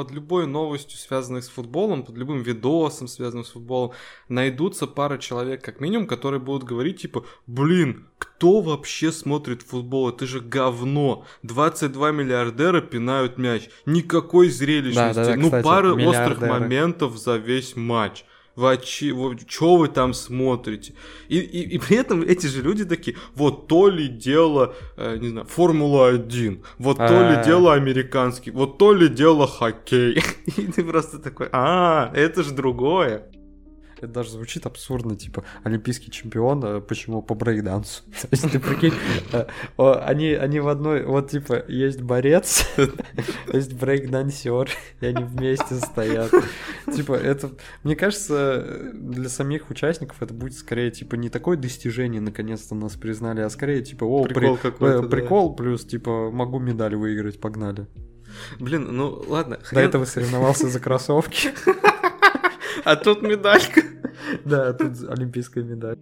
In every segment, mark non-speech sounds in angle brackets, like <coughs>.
под любой новостью, связанной с футболом, под любым видосом, связанным с футболом, найдутся пара человек, как минимум, которые будут говорить, типа, блин, кто вообще смотрит футбол? Это же говно. 22 миллиардера пинают мяч. Никакой зрелищности. Да, да, да, ну, кстати, пара острых моментов за весь матч вы, вы, что вы там смотрите? И, и, и при этом эти же люди такие, вот то ли дело, э, не знаю, Формула-1, вот то ли а. дело американский, вот то ли дело хоккей. <laughs> И ты просто такой, а, это же другое. Это даже звучит абсурдно, типа, олимпийский чемпион, а почему по брейкдансу? <laughs> То есть ты прикинь, э, они, они в одной, вот типа, есть борец, <laughs> есть брейкдансер, и они вместе стоят. Типа, это, мне кажется, для самих участников это будет скорее, типа, не такое достижение, наконец-то нас признали, а скорее, типа, о, прикол, при, прикол плюс, типа, могу медаль выиграть, погнали. Блин, ну ладно. Хрен... До этого соревновался за кроссовки. <laughs> А тут медалька. Да, тут олимпийская медаль.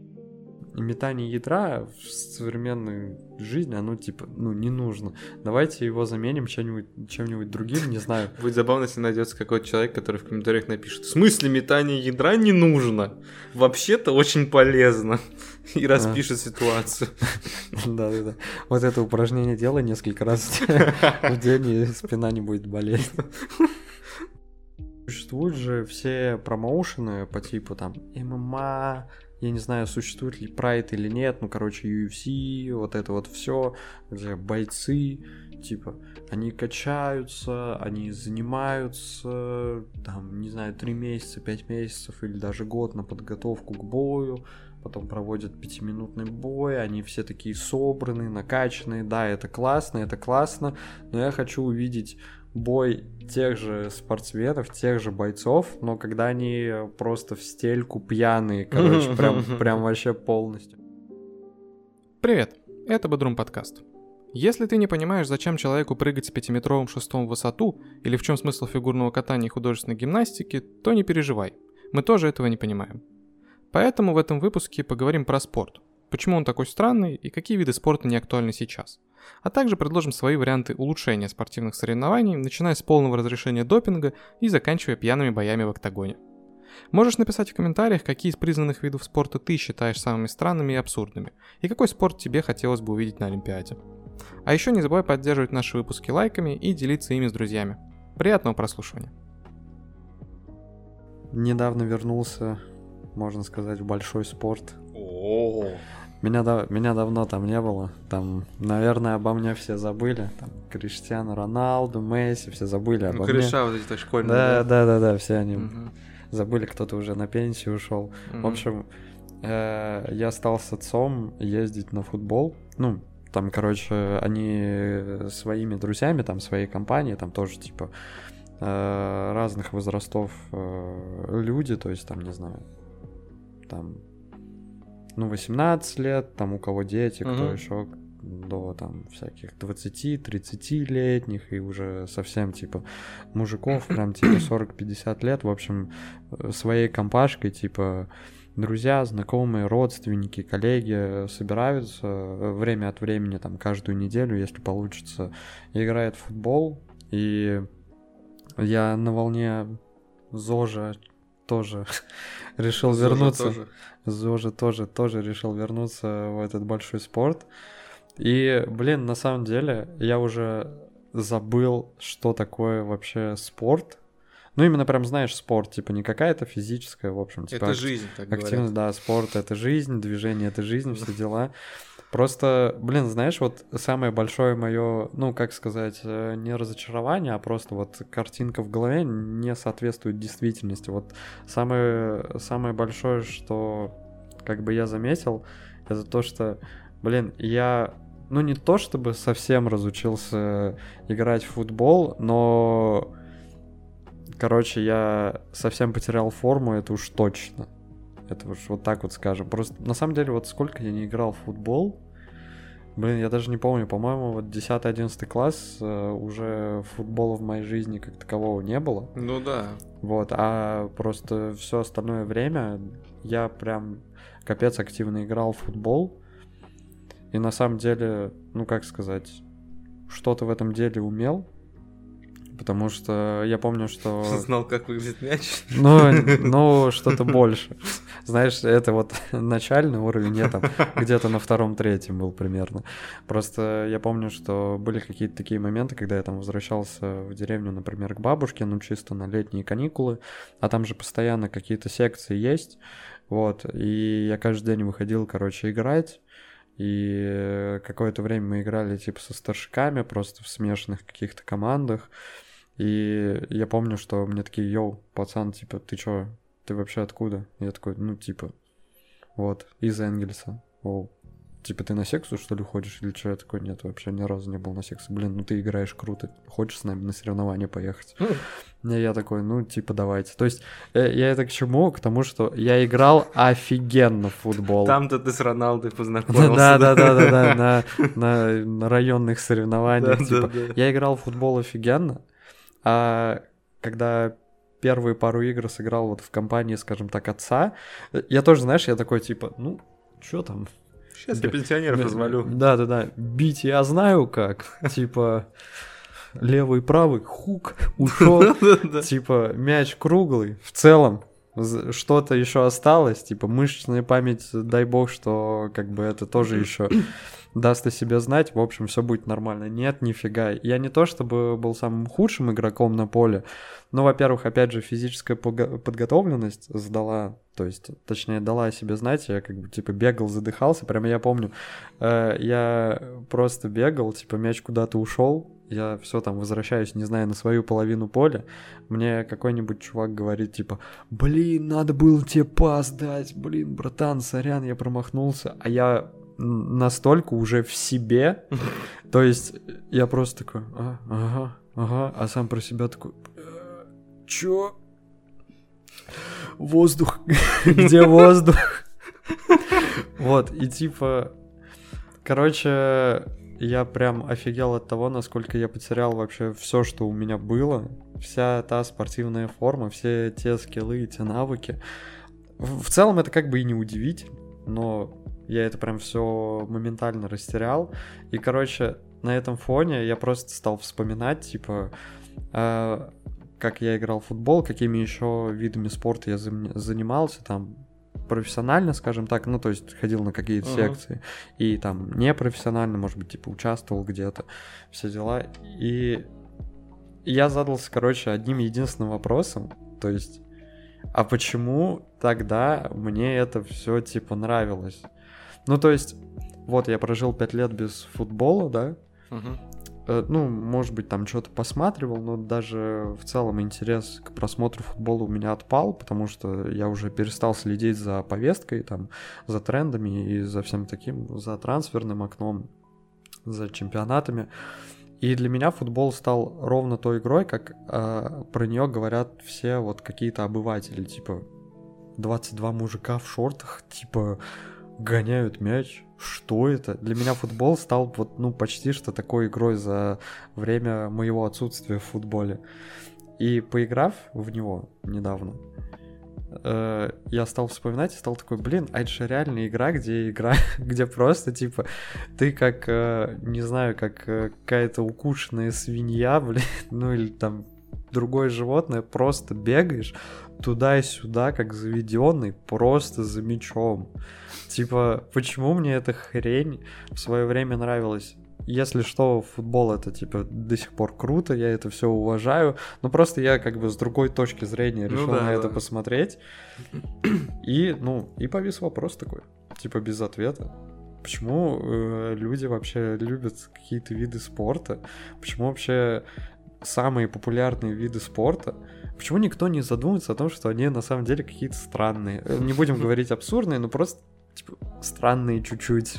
Метание ядра в современной жизни, оно типа, ну, не нужно. Давайте его заменим чем-нибудь, чем-нибудь другим, не знаю. Будет забавно, если найдется какой-то человек, который в комментариях напишет, в смысле метание ядра не нужно? Вообще-то очень полезно. И распишет ситуацию. Да-да-да. Вот это упражнение делай несколько раз в день, и спина не будет болеть. Существуют же все промоушены по типу там ММА, я не знаю, существует ли Прайд или нет, ну, короче, UFC, вот это вот все, где бойцы, типа, они качаются, они занимаются, там, не знаю, три месяца, пять месяцев или даже год на подготовку к бою, потом проводят пятиминутный бой, они все такие собранные, накачанные, да, это классно, это классно, но я хочу увидеть бой тех же спортсменов, тех же бойцов, но когда они просто в стельку пьяные, короче, прям, <laughs> прям вообще полностью. Привет, это Бодрум подкаст. Если ты не понимаешь, зачем человеку прыгать с пятиметровым шестом в высоту, или в чем смысл фигурного катания и художественной гимнастики, то не переживай. Мы тоже этого не понимаем. Поэтому в этом выпуске поговорим про спорт. Почему он такой странный и какие виды спорта не актуальны сейчас а также предложим свои варианты улучшения спортивных соревнований, начиная с полного разрешения допинга и заканчивая пьяными боями в октагоне. Можешь написать в комментариях, какие из признанных видов спорта ты считаешь самыми странными и абсурдными, и какой спорт тебе хотелось бы увидеть на Олимпиаде. А еще не забывай поддерживать наши выпуски лайками и делиться ими с друзьями. Приятного прослушивания. Недавно вернулся, можно сказать, в большой спорт. О, меня, да, меня давно там не было. Там, наверное, обо мне все забыли. Там Криштиану Роналду, Месси, все забыли обо ну, мне. Кореша вот эти школьные. Да, да, да, да, все они угу. забыли, кто-то уже на пенсию ушел. Угу. В общем, э, я стал с отцом ездить на футбол. Ну, там, короче, они своими друзьями, там, своей компании, там тоже, типа, э, разных возрастов э, люди, то есть, там, не знаю, там ну, 18 лет, там у кого дети, кто угу. еще до там всяких 20-30-летних и уже совсем типа мужиков, <clears throat> прям типа 40-50 лет, в общем, э, своей компашкой, типа друзья, знакомые, родственники, коллеги собираются э, время от времени, там, каждую неделю, если получится, играет в футбол, и я на волне ЗОЖа тоже <laughs> решил Зожа вернуться. Тоже. Зожа тоже, тоже решил вернуться в этот большой спорт. И, блин, на самом деле, я уже забыл, что такое вообще спорт. Ну, именно прям, знаешь, спорт, типа, не какая-то физическая, в общем, типа... Это жизнь, так Активность, говорят. да, спорт — это жизнь, движение — это жизнь, все дела. Просто, блин, знаешь, вот самое большое мое, ну, как сказать, э, не разочарование, а просто вот картинка в голове не соответствует действительности. Вот самое, самое большое, что как бы я заметил, это то, что, блин, я, ну, не то чтобы совсем разучился играть в футбол, но, короче, я совсем потерял форму, это уж точно. Это уж вот так вот скажем. Просто на самом деле вот сколько я не играл в футбол, Блин, я даже не помню, по-моему, вот 10-11 класс э, уже футбола в моей жизни как такового не было. Ну да. Вот, а просто все остальное время я прям капец активно играл в футбол. И на самом деле, ну как сказать, что-то в этом деле умел. потому что я помню, что... <laughs> Знал, как выглядит мяч. Ну, ну что-то больше. Знаешь, это вот <laughs> начальный уровень, я там где-то на втором-третьем был примерно. Просто я помню, что были какие-то такие моменты, когда я там возвращался в деревню, например, к бабушке, ну, чисто на летние каникулы, а там же постоянно какие-то секции есть, вот, и я каждый день выходил, короче, играть, и какое-то время мы играли типа со старшиками, просто в смешанных каких-то командах. И я помню, что мне такие, йоу, пацан, типа, ты чё, ты вообще откуда? Я такой, ну, типа, вот, из Энгельса. Оу, типа, ты на сексу, что ли, ходишь? Или что? Я такой, нет, вообще ни разу не был на сексу. Блин, ну ты играешь круто. Хочешь с нами на соревнования поехать? И я такой, ну, типа, давайте. То есть, э, я это к чему? К тому, что я играл офигенно в футбол. Там-то ты с Роналдой познакомился. Да-да-да, на районных соревнованиях. Типа, я играл в футбол офигенно, а когда первые пару игр сыграл вот в компании, скажем так, отца, я тоже, знаешь, я такой, типа, ну, что там, Сейчас я пенсионеров развалю. Да-да-да, бить я знаю как, <laughs> типа левый, правый, хук, <laughs> ушел, типа мяч круглый, в целом что-то еще осталось, типа мышечная память, дай бог, что как бы это тоже <clears throat> еще даст о себе знать, в общем, все будет нормально. Нет, нифига. Я не то чтобы был самым худшим игроком на поле, но, во-первых, опять же, физическая подготовленность сдала, то есть, точнее, дала о себе знать, я как бы, типа, бегал, задыхался, прямо я помню, э, я просто бегал, типа, мяч куда-то ушел, я все там возвращаюсь, не знаю, на свою половину поля, мне какой-нибудь чувак говорит, типа, блин, надо было тебе пас дать, блин, братан, сорян, я промахнулся, а я настолько уже в себе, <laughs> то есть я просто такой, а, ага, ага, а сам про себя такой, чё? Воздух, <laughs> где воздух? <laughs> Вот, и типа, короче, я прям офигел от того, насколько я потерял вообще все, что у меня было, вся та спортивная форма, все те скиллы, те навыки. В целом это как бы и не удивительно, но я это прям все моментально растерял. И, короче, на этом фоне я просто стал вспоминать, типа, э, как я играл в футбол, какими еще видами спорта я занимался, там, профессионально, скажем так, ну, то есть ходил на какие-то uh-huh. секции, и там непрофессионально, может быть, типа, участвовал где-то, все дела. И я задался, короче, одним единственным вопросом, то есть, а почему тогда мне это все, типа, нравилось? Ну, то есть, вот я прожил пять лет без футбола, да. Угу. Ну, может быть, там что-то посматривал, но даже в целом интерес к просмотру футбола у меня отпал, потому что я уже перестал следить за повесткой, там, за трендами и за всем таким, за трансферным окном, за чемпионатами. И для меня футбол стал ровно той игрой, как э, про нее говорят все вот какие-то обыватели, типа 22 мужика в шортах, типа гоняют мяч. Что это? Для меня футбол стал вот, ну, почти что такой игрой за время моего отсутствия в футболе. И поиграв в него недавно, э, я стал вспоминать и стал такой, блин, а это же реальная игра, где игра, <laughs> где просто, типа, ты как, э, не знаю, как э, какая-то укушенная свинья, <laughs> блин, ну или там другое животное, просто бегаешь туда и сюда, как заведенный, просто за мячом. Типа, почему мне эта хрень в свое время нравилась? Если что, футбол это типа до сих пор круто, я это все уважаю, но просто я как бы с другой точки зрения ну решил ну, да, на да. это посмотреть. И, ну, и повис вопрос такой, типа без ответа. Почему э, люди вообще любят какие-то виды спорта? Почему вообще самые популярные виды спорта? Почему никто не задумывается о том, что они на самом деле какие-то странные? Э, не будем <laughs> говорить абсурдные, но просто типа, странные чуть-чуть.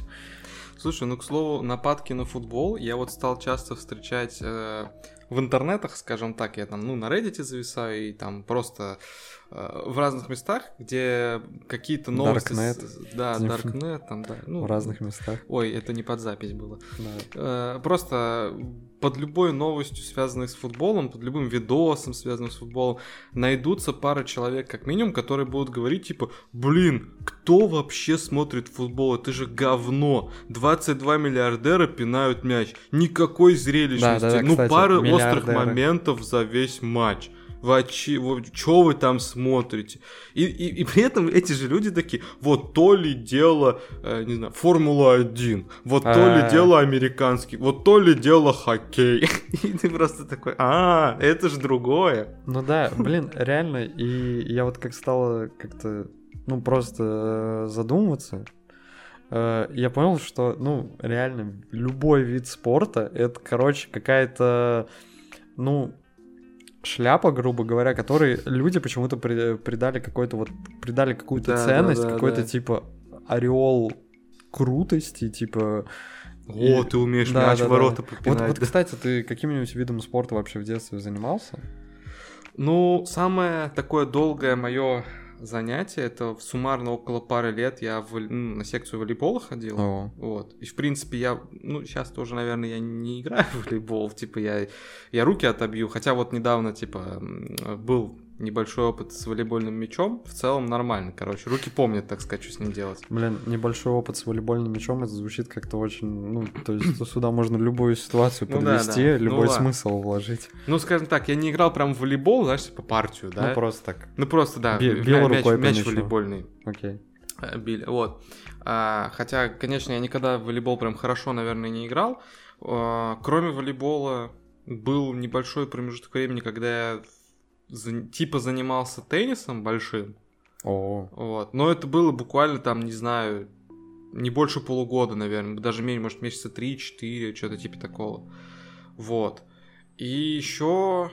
Слушай, ну, к слову, нападки на футбол я вот стал часто встречать э, в интернетах, скажем так, я там, ну, на Reddit зависаю и там просто в разных местах, где какие-то новости... Darknet. Да, Darknet, там, да. Ну, в разных местах. Ой, это не под запись было. Да. Э, просто под любой новостью, связанной с футболом, под любым видосом, связанным с футболом, найдутся пара человек, как минимум, которые будут говорить, типа, блин, кто вообще смотрит футбол? Это же говно. 22 миллиардера пинают мяч. Никакой зрелищности. Да, да, да, ну, кстати, пары миллиардеры острых моментов за весь матч вы, вы что вы там смотрите? И, и, и при этом эти же люди такие, вот то ли дело, э, не знаю, Формула-1, вот то ли а. дело американский, вот то ли дело хоккей. <laughs> И ты просто такой, а, это же другое. Ну да, блин, реально, и я вот как стало как-то, ну, просто э, задумываться, э, я понял, что, ну, реально, любой вид спорта, это, короче, какая-то, ну, шляпа, грубо говоря, которой люди почему-то при, придали какой-то вот придали какую-то да, ценность, да, да, какой-то да. типа ореол крутости, типа. О, и... ты умеешь да, мяч да, ворота да. попинать. Вот, вот, кстати, ты каким-нибудь видом спорта вообще в детстве занимался? Ну, самое такое долгое мое занятия. Это суммарно около пары лет я в, ну, на секцию волейбола ходил. О. Вот. И в принципе я, ну сейчас тоже, наверное, я не играю в волейбол. Типа я, я руки отобью. Хотя вот недавно, типа, был небольшой опыт с волейбольным мячом, в целом нормально, короче. Руки помнят, так сказать, что с ним делать. Блин, небольшой опыт с волейбольным мячом, это звучит как-то очень, ну, то есть сюда можно любую ситуацию ну, подвести, да, да. любой ну, смысл ладно. вложить. Ну, скажем так, я не играл прям в волейбол, знаешь, по типа партию, да? Ну, просто так. Ну, просто, да, Бил, бил мяч, рукой мяч волейбольный. Окей. Э, били, вот. А, хотя, конечно, я никогда в волейбол прям хорошо, наверное, не играл. А, кроме волейбола был небольшой промежуток времени, когда я за, типа занимался теннисом большим. О. Вот. Но это было буквально там, не знаю, не больше полугода, наверное, даже меньше, может, месяца 3-4, что-то типа такого. Вот. И еще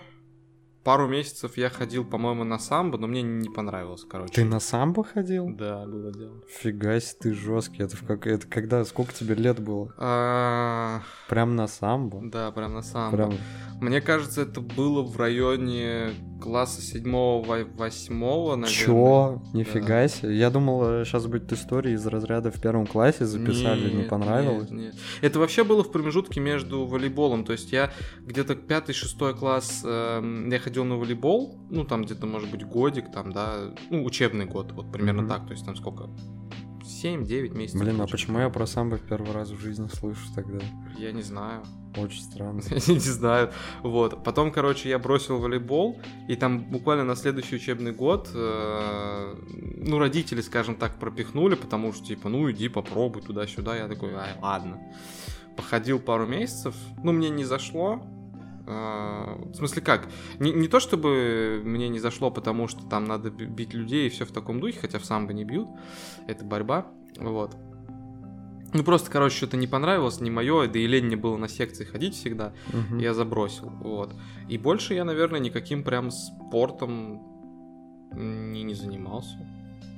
пару месяцев я ходил, по-моему, на самбо, но мне не понравилось, короче. Ты на самбо ходил? Да, было дело. Фига себе, ты жесткий. Это, в как... это когда, сколько тебе лет было? А... Прям на самбо? Да, прям на самбо. Прям... Мне кажется, это было в районе класса седьмого, восьмого, наверное. Чё? Нифига да. себе. Я думал, сейчас будет история из разряда в первом классе записали, нет, не понравилось. Нет, нет. Это вообще было в промежутке между волейболом. То есть я где-то пятый-шестой класс, э, я ходил на волейбол, ну там где-то, может быть, годик, там, да, ну, учебный год, вот примерно mm-hmm. так. То есть там сколько? 7-9 месяцев. Блин, а почему я про самбо в первый раз в жизни слышу тогда? Я не знаю. Очень странно. <laughs> Я не знаю. Вот. Потом, короче, я бросил волейбол, и там буквально на следующий учебный год, э, ну, родители, скажем так, пропихнули, потому что, типа, ну, иди попробуй туда-сюда. Я такой, ай, ладно. Походил пару месяцев, ну, мне не зашло, в смысле как? Не, не то чтобы мне не зашло, потому что там надо бить людей и все в таком духе, хотя в самбо не бьют. Это борьба. Вот. Ну просто, короче, что-то не понравилось, не мое, да и лень мне было на секции ходить всегда, угу. я забросил, вот. И больше я, наверное, никаким прям спортом не, не занимался.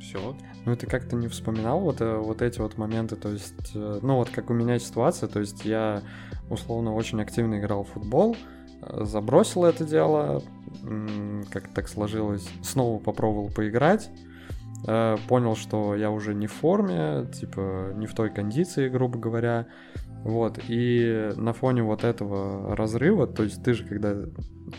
Все. Ну, ты как-то не вспоминал вот, э, вот эти вот моменты, то есть, э, ну, вот как у меня ситуация, то есть я, условно, очень активно играл в футбол, забросил это дело, как так сложилось, снова попробовал поиграть, Э, понял, что я уже не в форме, типа не в той кондиции, грубо говоря. Вот, и на фоне вот этого разрыва, то есть ты же когда...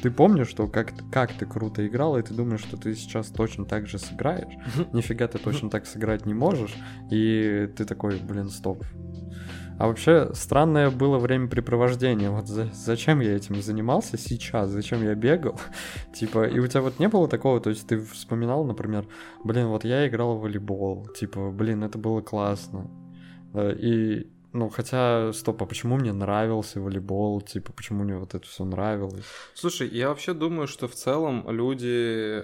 Ты помнишь, что как, как ты круто играл, и ты думаешь, что ты сейчас точно так же сыграешь. Нифига ты точно так сыграть не можешь. И ты такой, блин, стоп, а вообще странное было времяпрепровождение. Вот за, зачем я этим занимался сейчас? Зачем я бегал? <laughs> типа, и у тебя вот не было такого, то есть ты вспоминал, например, блин, вот я играл в волейбол, типа, блин, это было классно. И, ну, хотя, стоп, а почему мне нравился волейбол? Типа, почему мне вот это все нравилось? Слушай, я вообще думаю, что в целом люди э,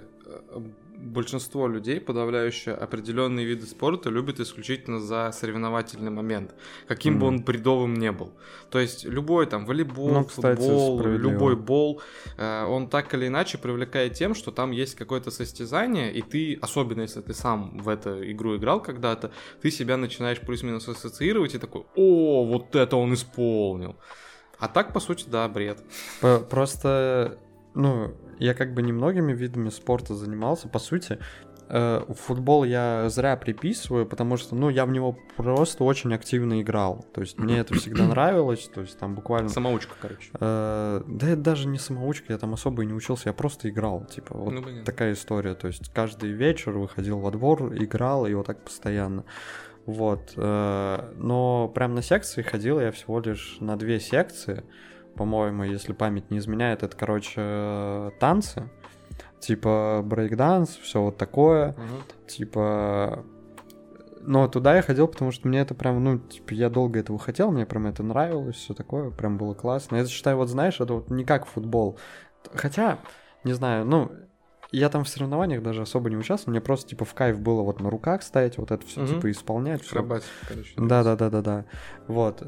большинство людей, подавляющее определенные виды спорта, любят исключительно за соревновательный момент, каким mm. бы он бредовым не был. То есть любой там волейбол, ну, кстати, футбол, любой бол, э, он так или иначе привлекает тем, что там есть какое-то состязание, и ты, особенно если ты сам в эту игру играл когда-то, ты себя начинаешь плюс-минус ассоциировать и такой, о, вот это он исполнил. А так, по сути, да, бред. Просто, ну, я как бы немногими видами спорта занимался. По сути, э, футбол я зря приписываю, потому что, ну, я в него просто очень активно играл. То есть мне это всегда нравилось, то есть там буквально... Самоучка, короче. Э, да это даже не самоучка, я там особо и не учился, я просто играл, типа, вот ну, такая история. То есть каждый вечер выходил во двор, играл, и вот так постоянно. Вот. Э, но прям на секции ходил я всего лишь на две секции. По-моему, если память не изменяет, это, короче, танцы, типа брейкданс, все вот такое, Мгм. типа... Но туда я ходил, потому что мне это прям, ну, типа, я долго этого хотел, мне прям это нравилось, все такое, прям было классно. Я считаю, вот знаешь, это вот не как футбол. Хотя, не знаю, ну, я там в соревнованиях даже особо не участвовал, мне просто, типа, в кайф было вот на руках стоять, вот это все, Мгм. типа, исполнять. Акробатика, короче. Да, да, да, да, да. Вот.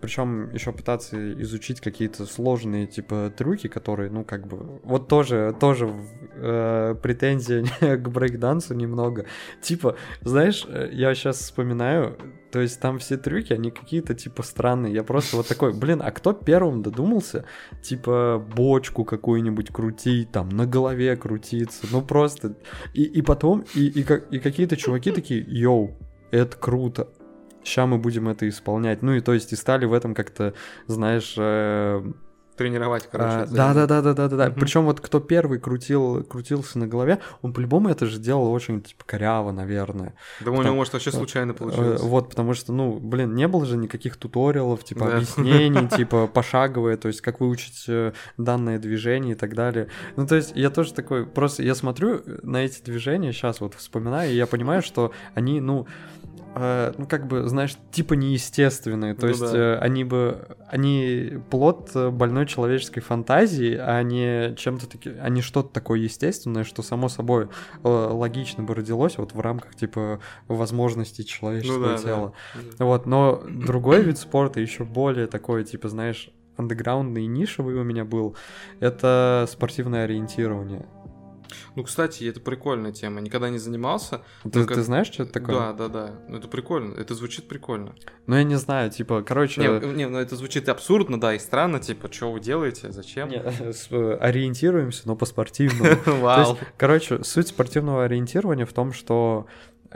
причем еще пытаться изучить какие-то сложные, типа, трюки, которые, ну, как бы. Вот тоже, тоже э, претензия <laughs> к брейкдансу немного. Типа, знаешь, э, я сейчас вспоминаю, то есть там все трюки, они какие-то, типа, странные. Я просто вот такой, блин, а кто первым додумался, типа, бочку какую-нибудь крутить, там, на голове крутиться, ну, просто. И, и потом, и, и, и какие-то чуваки такие, йоу, это круто. Сейчас мы будем это исполнять. Ну и то есть и стали в этом как-то, знаешь, э, Тренировать, короче. а, да, да, да, да, да, да, да. Мгм. Причем вот кто первый крутил, крутился на голове, он по-любому это же делал очень типа коряво, наверное. Да у него, может, вообще случайно Э, получилось. Вот, потому что, ну, блин, не было же никаких туториалов, типа Да. объяснений, <laughs> типа пошаговые, то есть как выучить э, данное движение и так далее. Ну, то есть я тоже такой, просто я смотрю на эти движения, сейчас вот вспоминаю, и я понимаю, что они, ну, э, ну, как бы, знаешь, типа неестественные. То Ну есть да. э, они бы, они плод э, больной человеческой фантазии, а не чем-то таки, а не что-то такое естественное, что само собой э, логично бы родилось вот в рамках, типа, возможностей человеческого Ну да, да. тела. Да. Вот, но другой вид спорта еще более такой, типа, знаешь, андеграундный и нишевый у меня был, это спортивное ориентирование. Ну, кстати, это прикольная тема. Никогда не занимался. Ты, как- ты знаешь, что это такое? Да, да, да. Ну, это прикольно. Это звучит прикольно. Ну, я не знаю, типа, короче... Не, не, ну это звучит абсурдно, да, и странно, типа, что вы делаете, зачем? не, с- э, ориентируемся, но по-спортивному. <laughs> Вау. короче, суть спортивного ориентирования в том, что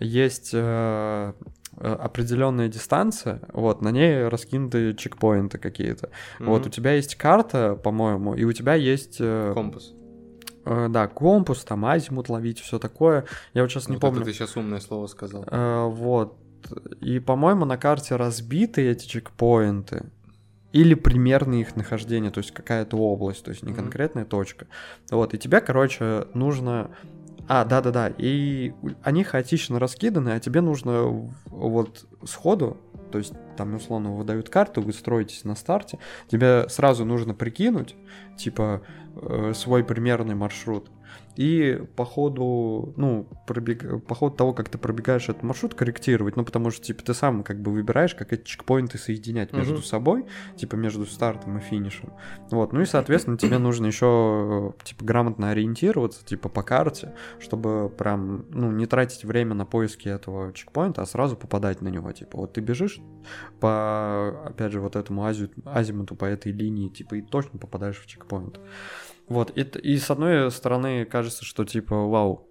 есть э, э, определенная дистанция, вот, на ней раскинуты чекпоинты какие-то. Вот, у тебя есть карта, по-моему, и у тебя есть... э, Компас. Э, да, компас, там азимут ловить, все такое. Я вот сейчас не Вот помню. это ты сейчас умное слово сказал. Э, вот. И, по-моему, на карте разбиты эти чекпоинты. Или примерно их нахождение, то есть какая-то область, то есть не Мгм. конкретная точка. Вот, и тебе, короче, нужно... А, да-да-да, и они хаотично раскиданы, а тебе нужно вот сходу, то есть там, условно, выдают карту, вы строитесь на старте, тебе сразу нужно прикинуть, типа, э, свой примерный маршрут. И по ходу, ну, пробег... по ходу того, как ты пробегаешь этот маршрут, корректировать. Ну, потому что, типа, ты сам как бы выбираешь, как эти чекпоинты соединять между Мгм. собой, типа, между стартом и финишем. Вот, ну и, соответственно, тебе <coughs> нужно еще, типа, грамотно ориентироваться, типа, по карте, чтобы прям, ну, не тратить время на поиски этого чекпоинта, а сразу попадать на него. Типа, вот ты бежишь по, опять же, вот этому ази- азимуту, по этой линии, типа, и точно попадаешь в чекпоинт. Вот, и, и с одной стороны кажется, что, типа, вау,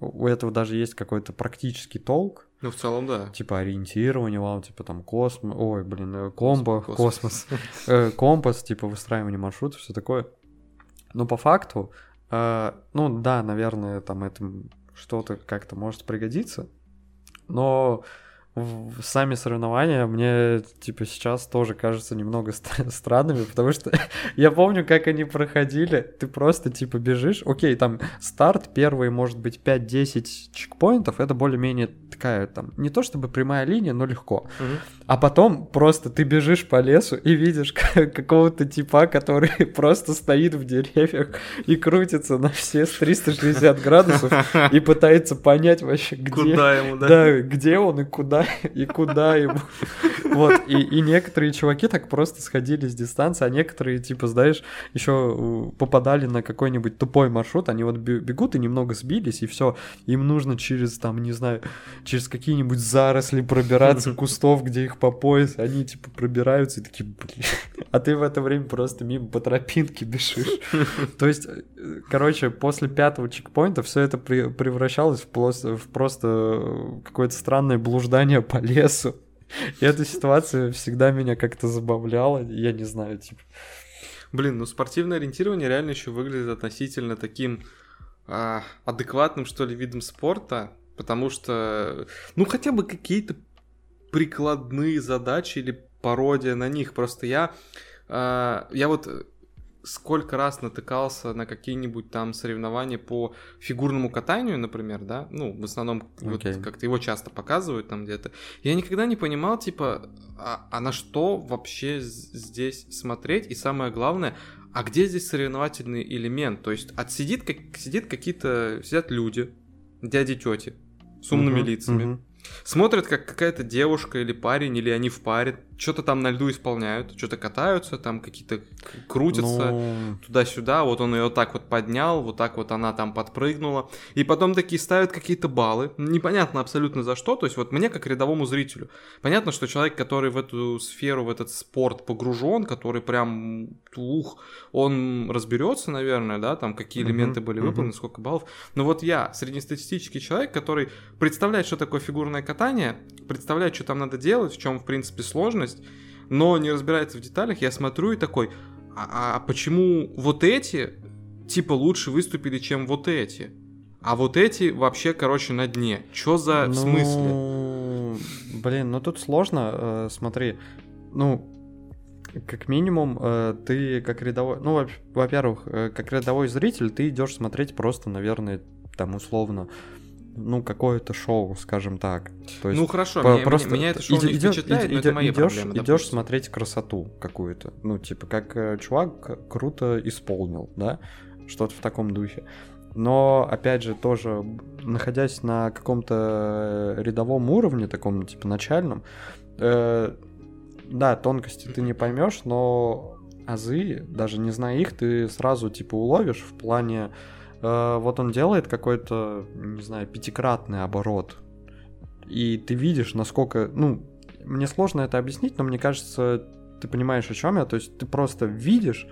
у этого даже есть какой-то практический толк, Ну, в целом, да. типа ориентирование, вау, типа там космос, ой, блин, э, комбо, Космос. космос, э, компас, типа выстраивание маршрута, все такое. Но по факту, э, ну да, наверное, там это что-то как-то может пригодиться, но сами соревнования мне, типа, сейчас тоже кажутся немного <laughs> ст- странными, потому что <laughs> я помню, как они проходили. Ты просто, типа, бежишь. Окей, там старт первый, может быть, 5-10 чекпоинтов. Это более-менее такая, там, не то чтобы прямая линия, но легко. Мгм. А потом просто ты бежишь по лесу и видишь <laughs> какого-то типа, который просто стоит в деревьях и крутится на все 360 градусов и пытается понять вообще, где... Куда ему, да? Да, где он и куда, и куда ему. Вот, и, и некоторые чуваки так просто сходили с дистанции, а некоторые, типа, знаешь, еще попадали на какой-нибудь тупой маршрут, они вот бе- бегут и немного сбились, и все, им нужно через, там, не знаю, через какие-нибудь заросли пробираться, <laughs> кустов, где их по пояс, они, типа, пробираются и такие, блин, а ты в это время просто мимо по тропинке бежишь. <laughs> То есть, короче, после пятого чекпоинта все это превращалось в просто э, какое-то странное блуждание по лесу. И эта ситуация всегда меня как-то забавляла, я не знаю, типа. Блин, ну спортивное ориентирование реально еще выглядит относительно таким а, адекватным, что ли, видом спорта, потому что, ну, хотя бы какие-то прикладные задачи или пародия на них. Просто я э, я вот сколько раз натыкался на какие-нибудь там соревнования по фигурному катанию, например, да, ну, в основном okay. вот как-то его часто показывают там где-то. Я никогда не понимал, типа, а, а на что вообще здесь смотреть, и самое главное, а где здесь соревновательный элемент? То есть отсидит, как, сидит какие-то, сидят люди, дяди, тети, с умными uh-huh, лицами, uh-huh. смотрят, как какая-то девушка или парень, или они в паре что-то там на льду исполняют, что-то катаются, там какие-то крутятся ну... туда-сюда, вот он ее вот так вот поднял, вот так вот она там подпрыгнула, и потом такие ставят какие-то баллы, непонятно абсолютно за что, то есть вот мне как рядовому зрителю, понятно, что человек, который в эту сферу, в этот спорт погружен, который прям, ух, он разберется, наверное, да, там какие элементы были выполнены, сколько баллов, но вот я, среднестатистический человек, который представляет, что такое фигурное катание, представляет, что там надо делать, в чем, в принципе, сложность, сложность, но не разбирается в деталях, я смотрю и такой, а, а почему вот эти типа лучше выступили, чем вот эти? А вот эти вообще, короче, на дне. Чё за ну, смысле? Блин, ну тут сложно. Э, смотри, ну, как минимум, э, ты как рядовой... Ну, во-первых, э, как рядовой зритель, ты идешь смотреть просто, наверное, там условно ну, какое-то шоу, скажем так. То есть, ну, хорошо, по, меня, просто меня это шоу иди, не идешь, впечатляет, иди, но это мои идешь, проблемы, Идешь смотреть красоту какую-то. Ну, типа, как э, чувак круто исполнил, да? Что-то в таком духе. Но, опять же, тоже, находясь на каком-то рядовом уровне, таком, типа, начальном, э, да, тонкости ты не поймешь, но азы, даже не зная их, ты сразу, типа, уловишь в плане Э, вот он делает какой-то, не знаю, пятикратный оборот. И ты видишь, насколько, ну, мне сложно это объяснить, но мне кажется, ты понимаешь, о чем я. То есть ты просто видишь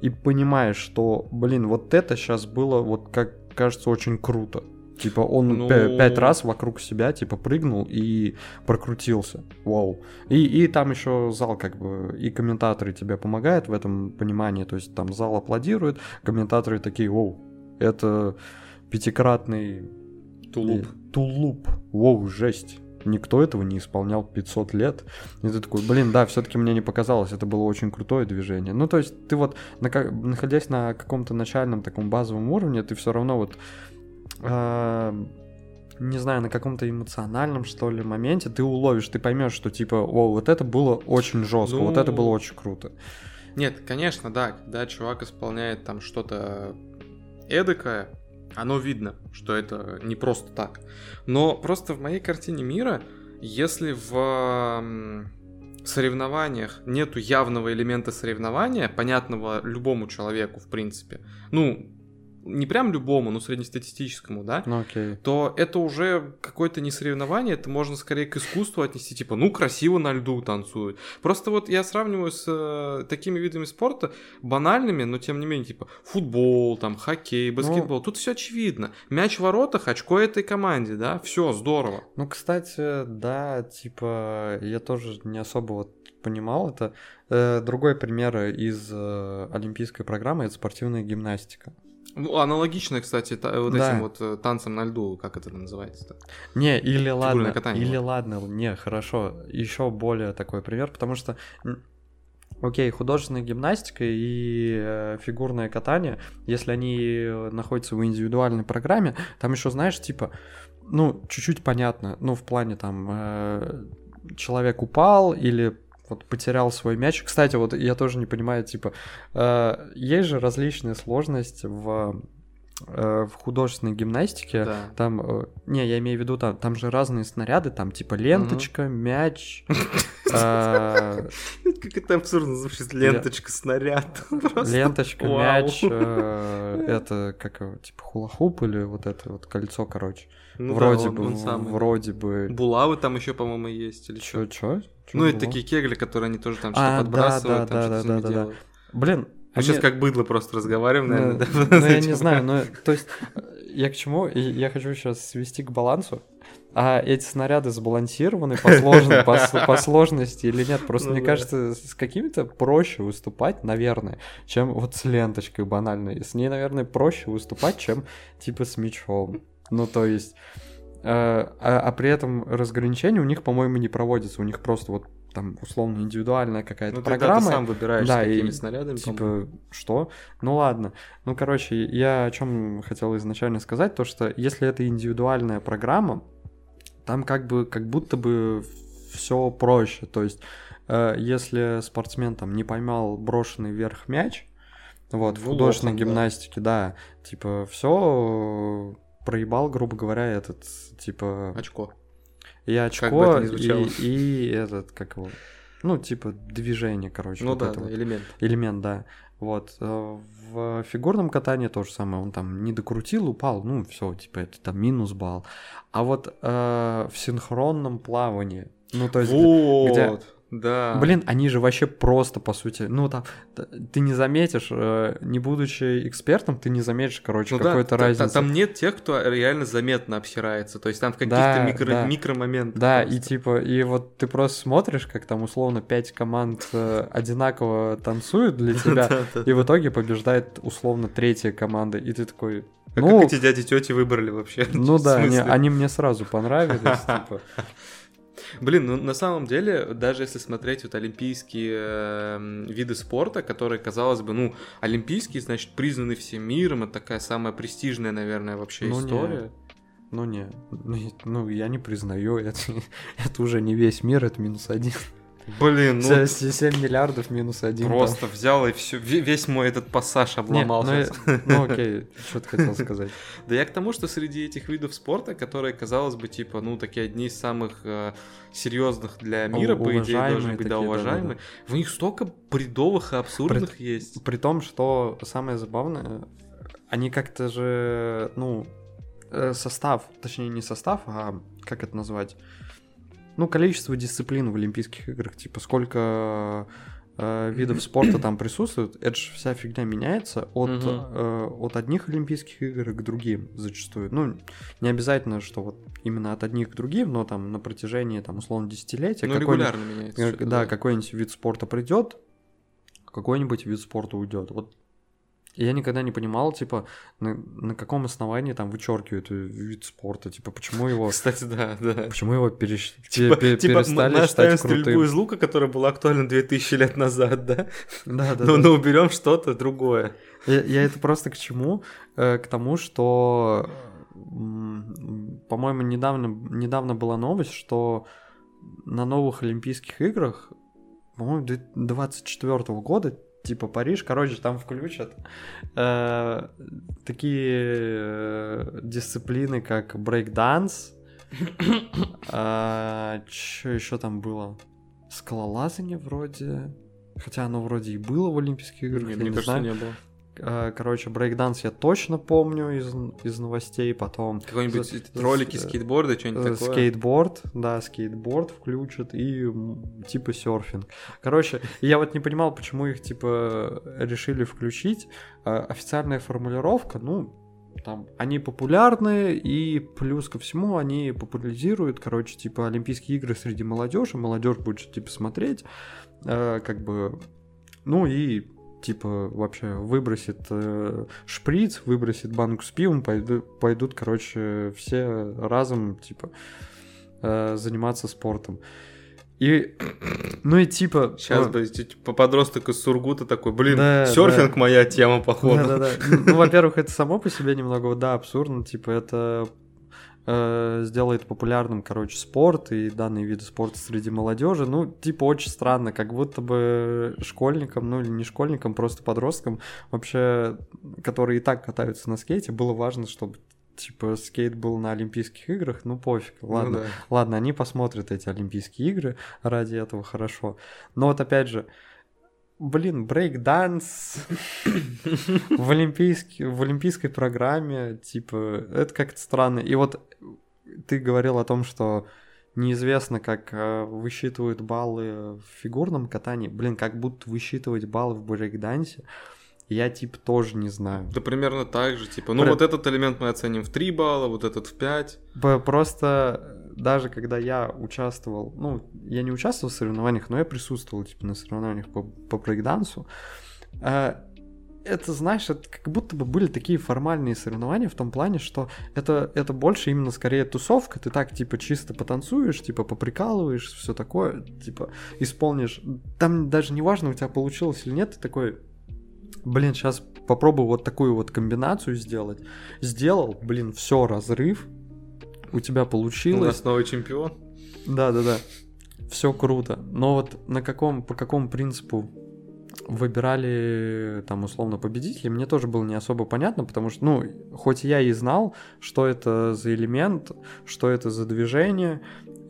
и понимаешь, что, блин, вот это сейчас было, вот как кажется, очень круто. Типа он ну... пять раз вокруг себя типа прыгнул и прокрутился. Вау. И, и там еще зал как бы, и комментаторы тебе помогают в этом понимании. То есть там зал аплодирует, комментаторы такие, вау, это пятикратный... Тулуп. Тулуп. Воу, жесть. Никто этого не исполнял 500 лет. И ты такой, блин, да, все-таки мне не показалось, это было очень крутое движение. Ну, то есть, ты вот, находясь на каком-то начальном таком базовом уровне, ты все равно вот э, не знаю, на каком-то эмоциональном, что ли, моменте ты уловишь, ты поймешь, что типа, о, вот это было очень жестко, ну... вот это было очень круто. Нет, конечно, да, когда чувак исполняет там что-то эдакое, оно видно, что это не просто так. Но просто в моей картине мира, если в соревнованиях нету явного элемента соревнования, понятного любому человеку, в принципе, ну, не прям любому, но среднестатистическому, да, ну, окей. то это уже какое-то не соревнование, это можно скорее к искусству отнести, типа, ну, красиво на льду танцуют. Просто вот я сравниваю с э, такими видами спорта, банальными, но тем не менее, типа, футбол, там, хоккей, ну, баскетбол, ну, тут все очевидно. Мяч в воротах, очко этой команде, да, все здорово. Ну, кстати, да, типа, я тоже не особо вот понимал это. Э, другой пример из э, олимпийской программы это спортивная гимнастика. Ну, аналогично, кстати, та, вот да. этим вот э, танцем на льду, как это называется-то? Не, или ладно, катание, или вот. ладно, не, хорошо, еще более такой пример, потому что, окей, художественная гимнастика и э, фигурное катание, если они находятся в индивидуальной программе, там еще, знаешь, типа, ну, чуть-чуть понятно, ну, в плане там э, человек упал или вот потерял свой мяч. Кстати, вот я тоже не понимаю, типа, э, есть же различная сложность в э, в художественной гимнастике, да. там, э, не, я имею в виду, там, там же разные снаряды, там типа ленточка, угу. мяч. <laughs> Э, как это абсурдно звучит, ленточка, снаряд. <laughs> Ленточка, мяч, <laughs> это как типа хулахуп или вот это вот кольцо, короче. Ну вроде бы, вроде бы. Булавы там еще, по-моему, есть или что? Чё? Ну, это такие кегли, которые они тоже там что-то а, подбрасывают, там что-то делают. Блин, мы они... сейчас как быдло просто разговариваем, ну, наверное. Ну, да, ну я не <laughs> знаю, но то есть я к чему? Я хочу сейчас свести к балансу. А эти снаряды сбалансированы по, сложно, по, по сложности или нет? Просто ну, мне да. кажется, с какими-то проще выступать, наверное, чем вот с ленточкой банальной. С ней, наверное, проще выступать, чем типа с мечом. Ну, то есть... Э, а, а при этом разграничения у них, по-моему, не проводится. У них просто вот там условно индивидуальная какая-то ну, программа. ты сам выбираешь, да, какими и, снарядами. Типа, по-моему. что? Ну ладно. Ну, короче, я о чем хотел изначально сказать, то что если это индивидуальная программа, там как бы как будто бы все проще. То есть, э, если спортсмен там не поймал брошенный вверх мяч, вот, в Ну, художественной лохом, да. гимнастике, да, типа, все проебал, грубо говоря, этот, типа, Очко. и бы очко, это ни звучало. и, и этот, как его, ну, типа, движение, короче. Ну вот да, это да, вот. элемент. Элемент, да. Вот. э, В фигурном катании то же самое. Он там не докрутил, упал, ну, все, типа, это там минус балл. А вот э, в синхронном плавании, ну, то есть... вот, где- да. Блин, они же вообще просто, по сути, ну там, ты не заметишь, э, не будучи экспертом, ты не заметишь, короче, Ну да, какой-то та- разницы. там нет тех, кто реально заметно обсирается. То есть там в каких-то Да, микро, да. микромоментах. Да, и просто. типа, и вот ты просто смотришь, как там условно пять команд э, одинаково танцуют для <laughs> тебя, Да, да. и в итоге побеждает условно третья команда, и ты такой, А ну, как эти дяди тети выбрали вообще? <laughs> ну да, они мне сразу понравились, типа. <laughs> Блин, ну на самом деле, даже если смотреть вот олимпийские эм, виды спорта, которые, казалось бы, ну, олимпийские, значит, признаны всем миром, это такая самая престижная, наверное, вообще Ну, не. история. Ну не, ну, и- ну я не признаю, это, <laughs> это уже не весь мир, это минус один. Блин, ну Се- се- 7 миллиардов минус один. там. просто взял и все, весь мой этот пассаж Не, обломал ну, э, ну <laughs> окей, что ты хотел сказать? Да я к тому, что среди этих видов спорта, которые, казалось бы, типа, ну, такие одни из самых э, серьезных для мира, по идее, должны быть, да, такие, уважаемые. В них столько бредовых и абсурдных есть. При том, что самое забавное, они как-то же, ну, э, состав, точнее не состав, а как это назвать? Ну, количество дисциплин в Олимпийских играх, типа сколько э, видов спорта там присутствует, это же вся фигня меняется от, Мгм. э, от одних Олимпийских игр к другим зачастую. Ну, не обязательно, что вот именно от одних к другим, но там на протяжении, там, условно, десятилетия Ну, регулярно меняется. Э, что-то, Да, какой-нибудь вид спорта придет, какой-нибудь вид спорта уйдет. Вот я никогда не понимал, типа, на, на каком основании там вычеркивают вид спорта, типа, почему его, Кстати, да, да. почему его перещ- Типа, пе- типа перестали мы считать стрельбу крутым. из лука, которая была актуальна 2000 лет назад, да? Да, да, но, да. но уберем что-то другое. Я, я это просто к чему? Э, К тому, что, по-моему, недавно, недавно была новость, что на новых Олимпийских играх, по-моему, 24 года, типа Париж, короче, там включат э, такие э, дисциплины, как брейк-данс, что еще там было? Скалолазание вроде. Хотя оно вроде и было в Олимпийских играх, Мне, я мне не кажется, знаю. не было. Э, Короче, брейкданс я точно помню из, из новостей, потом Какой-нибудь За- ролики, за- скейтборды, э, что-нибудь такое. скейтборд, да, скейтборд включат и типа серфинг. Короче, я вот не понимал, почему их типа решили включить. Э, Официальная формулировка, ну, там, они популярны, и плюс ко всему они популяризируют, короче, типа, Олимпийские игры среди молодежи, молодежь будет, типа, смотреть, э, как бы, ну и, типа, вообще выбросит э, шприц, выбросит банку с пивом, пойдут, пойдут, короче, все разом, типа, э, заниматься спортом. И, <clears throat> ну и типа... Сейчас э, бы типа, подросток из Сургута такой, блин, Да, серфинг моя тема, походу. Да-да-да. Ну, во-первых, это само по себе немного, да, абсурдно. Типа, это э, сделает популярным, короче, спорт и данные виды спорта среди молодежи. Ну, типа, очень странно, как будто бы школьникам, ну или не школьникам, просто подросткам, вообще, которые и так катаются на скейте, было важно, чтобы типа скейт был на Олимпийских играх, ну пофиг, Ну ладно. да. Ладно, они посмотрят эти Олимпийские игры, ради этого хорошо. Но вот опять же, блин, брейк-данс в, олимпийске- в олимпийской программе, типа, это как-то странно. И вот ты говорил о том, что неизвестно, как э, высчитывают баллы в фигурном катании. Блин, как будут высчитывать баллы в брейк-дансе, я типа тоже не знаю. Да примерно так же, типа, ну Про- вот этот элемент мы оценим в 3 балла, вот этот в 5. П- Просто даже когда я участвовал, ну, я не участвовал в соревнованиях, но я присутствовал, типа, на соревнованиях по, по брейкдансу, э, это, знаешь, это как будто бы были такие формальные соревнования в том плане, что это, это больше именно скорее тусовка, ты так, типа, чисто потанцуешь, типа, поприкалываешь, все такое, типа, исполнишь. Там даже не важно, у тебя получилось или нет, ты такой, блин, сейчас попробую вот такую вот комбинацию сделать. Сделал, блин, все, разрыв, у тебя получилось. У нас новый чемпион. Да-да-да, все круто. Но вот на каком, по какому принципу выбирали там условно победителей, мне тоже было не особо понятно, потому что, ну, хоть я и знал, что это за элемент, что это за движение,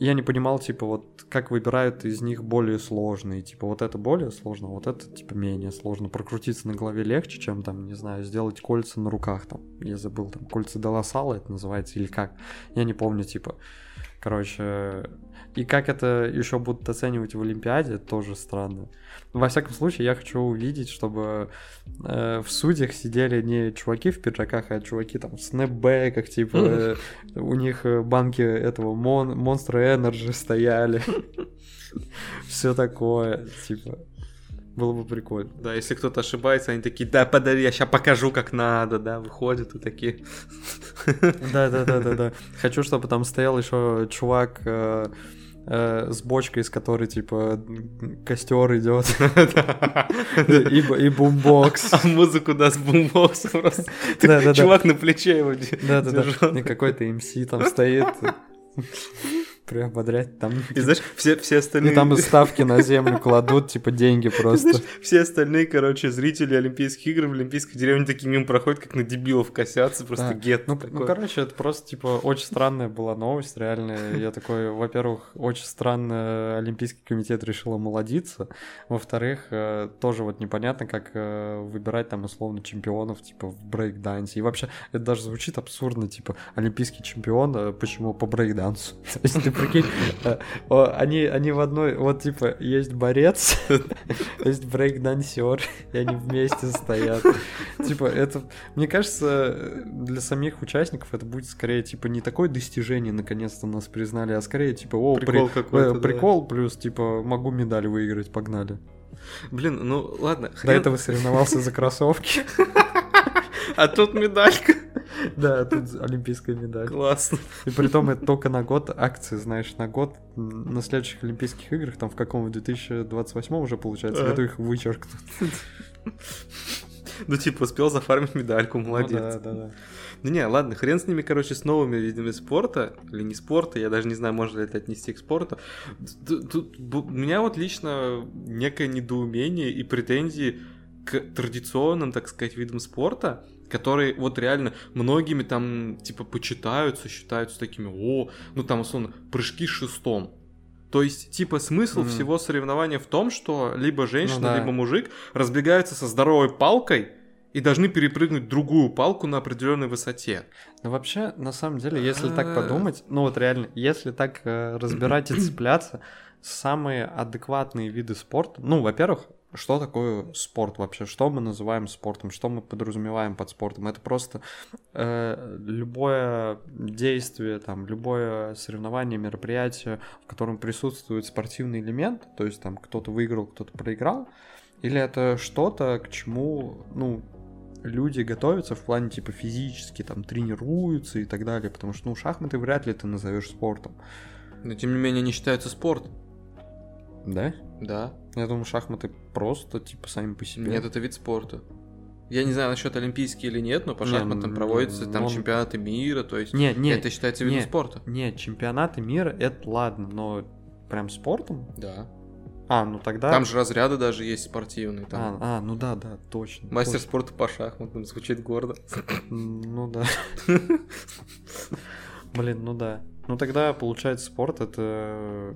я не понимал, типа, вот как выбирают из них более сложные. Типа, вот это более сложно, вот это, типа, менее сложно. Прокрутиться на голове легче, чем, там, не знаю, сделать кольца на руках, там. Я забыл, там, кольца Даласала это называется, или как. Я не помню, типа. Короче, и как это еще будут оценивать в Олимпиаде, тоже странно. Во всяком случае, я хочу увидеть, чтобы э, в судьях сидели не чуваки в пиджаках, а чуваки там в снэпбэках, типа э, у них э, банки этого мон Monster Energy стояли. <laughs> Все такое, типа. Было бы прикольно. Да, если кто-то ошибается, они такие, да, подари, я сейчас покажу, как надо, да, выходят и такие. Да, да, да, да, да. Хочу, чтобы там стоял еще чувак э, с бочкой, из которой, типа, костер идет. <laughs> И, бумбокс. А музыку даст бумбокс просто. Чувак на плече его Да, да, да. И какой-то МС там стоит <laughs> приободрять там. И знаешь, все, все остальные... И там <laughs> ставки на землю кладут, типа, деньги просто. Знаешь, все остальные, короче, зрители Олимпийских игр в Олимпийской деревне таким мимо проходят, как на дебилов косятся, просто да. гет ну, ну, короче, это просто, типа, очень странная была новость, реально. Я такой, во-первых, очень странно Олимпийский комитет решил омолодиться. Во-вторых, э, тоже вот непонятно, как э, выбирать там, условно, чемпионов, типа, в брейкдансе. И вообще, это даже звучит абсурдно, типа, олимпийский чемпион, э, почему по брейкдансу? <laughs> Прикинь, э, они, они в одной, вот типа, есть борец, <laughs> есть брейк-дансер, и они вместе стоят. Типа, это, мне кажется, для самих участников это будет скорее, типа, не такое достижение, наконец-то нас признали, а скорее, типа, о, прикол, при... какой-то, прикол да. плюс, типа, могу медаль выиграть, погнали. Блин, ну ладно. Хрен... До этого соревновался за кроссовки. <laughs> А тут медалька. Да, тут олимпийская медаль. Классно. И при том это только на год акции, знаешь, на год на следующих Олимпийских играх, там в каком, в 2028 уже получается, году их вычеркнут. Ну, типа, успел зафармить медальку, ну молодец. да, да, да. Ну не, ладно, хрен с ними, короче, с новыми видами спорта, или не спорта, я даже не знаю, можно ли это отнести к спорту. Тут у меня вот лично некое недоумение и претензии к традиционным, так сказать, видам спорта, которые вот реально многими там, типа, почитаются, считаются такими, о, ну там, условно, прыжки шестом. То есть, типа, смысл mm. всего соревнования в том, что либо женщина, ну, да. либо мужик разбегаются со здоровой палкой и должны перепрыгнуть другую палку на определенной высоте. Ну, вообще, на самом деле, если так а. подумать, ну вот реально, если так э, разбирать и <clears throat> цепляться, самые адекватные виды спорта, ну, во-первых, что такое спорт вообще? Что мы называем спортом? Что мы подразумеваем под спортом? Это просто э, любое действие, там, любое соревнование, мероприятие, в котором присутствует спортивный элемент, то есть там кто-то выиграл, кто-то проиграл, или это что-то, к чему, ну, люди готовятся в плане типа физически, там, тренируются и так далее, потому что, ну, шахматы вряд ли ты назовешь спортом. Но тем не менее не считается спорт. Да? Да. Я думаю, шахматы просто, типа, сами по себе. Нет, это вид спорта. Я не знаю насчет олимпийский или нет, но по не, шахматам проводятся там он... чемпионаты мира, то есть не, не, это считается видом не, спорта. Нет, чемпионаты мира это ладно, но прям спортом? Да. А, ну тогда... Там же разряды даже есть спортивные. Там. А, а, ну да, да, точно. Мастер точно. спорта по шахматам звучит гордо. <laughs> Ну да. Блин, ну да. Ну тогда, получается, спорт это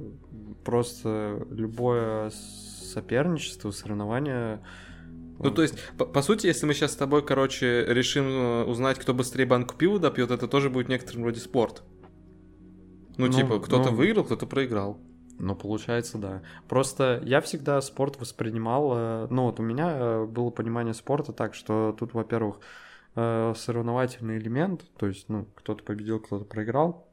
просто любое соперничество, соревнование. Ну, то есть, по, по сути, если мы сейчас с тобой, короче, решим э, узнать, кто быстрее банку пива допьет, это тоже будет некоторым вроде спорт. Ну, ну типа, кто-то ну, выиграл, кто-то проиграл. Ну, получается, да. Просто я всегда спорт воспринимал... Э, ну, вот у меня э, было понимание спорта так, что тут, во-первых, соревновательный элемент, то есть, ну, кто-то победил, кто-то проиграл.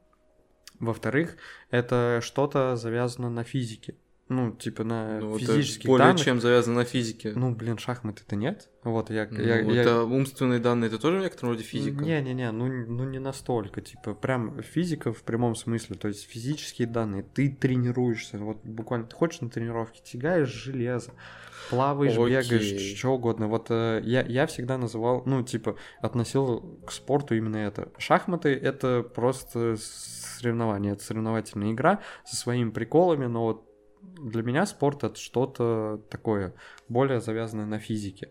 Во-вторых, это что-то завязано на физике. Ну, типа на Ну, это физических более данных. чем завязано на физике. Ну, блин, шахматы-то нет. Вот я... Ну, я, я- это умственные данные, это тоже в некотором роде физика. Не-не-не, ну, ну не настолько, типа, прям физика в прямом смысле, то есть физические данные, ты тренируешься, вот буквально, ты хочешь на тренировке, тягаешь железо, плаваешь, Окей. бегаешь, что угодно, вот э, я, я всегда называл, ну, типа, относил к спорту именно это. Шахматы — это просто соревнование, это соревновательная игра со своими приколами, но вот для меня спорт — это что-то такое, более завязанное на физике.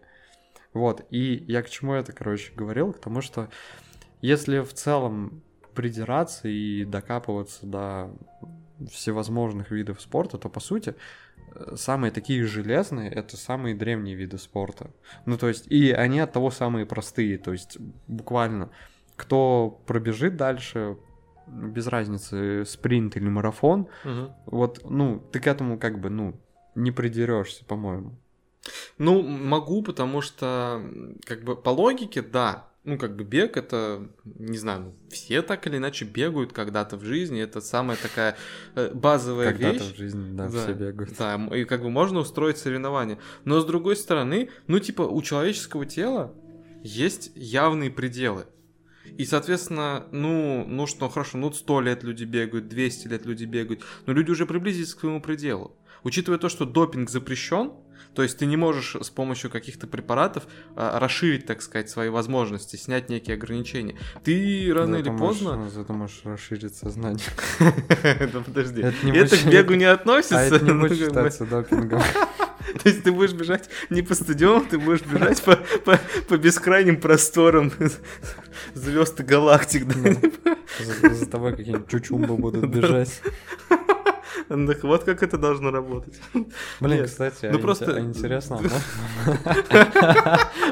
Вот, и я к чему это, короче, говорил? К тому, что если в целом придираться и докапываться до всевозможных видов спорта, то, по сути, э, самые такие железные — это самые древние виды спорта. Ну, то есть, и они от того самые простые, то есть, буквально, кто пробежит дальше, без разницы, спринт или марафон, Мгм. вот, ну, ты к этому как бы, ну, не придерешься, по-моему. Ну, могу, потому что, как бы, по логике, да. Ну, как бы бег это, не знаю, ну, все так или иначе бегают когда-то в жизни. Это самая такая э, базовая Когда-то вещь. в жизни, да, Да, все бегают. Да, и как бы можно устроить соревнования. Но с другой стороны, ну типа у человеческого тела есть явные пределы. И, соответственно, ну, ну что, хорошо, ну 100 лет люди бегают, 200 лет люди бегают, но люди уже приблизились к своему пределу. Учитывая то, что допинг запрещен, то есть ты не можешь с помощью каких-то препаратов а, расширить, так сказать, свои возможности, снять некие ограничения. Ты рано Зато или можешь- поздно... Зато можешь расширить сознание. <laughs> Да подожди. Это Это к бегу не <laughs> относится. А это не <laughs> ну, будет считаться допингом. <laughs> То есть ты будешь бежать не по стадиону, ты будешь бежать по, по, по бескрайним просторам <laughs> звезд и галактик. да? За, за тобой какие-нибудь чучумбы будут <laughs> бежать. Так вот как это должно работать. Блин, Нет, кстати, ну а просто- а интересно, <laughs>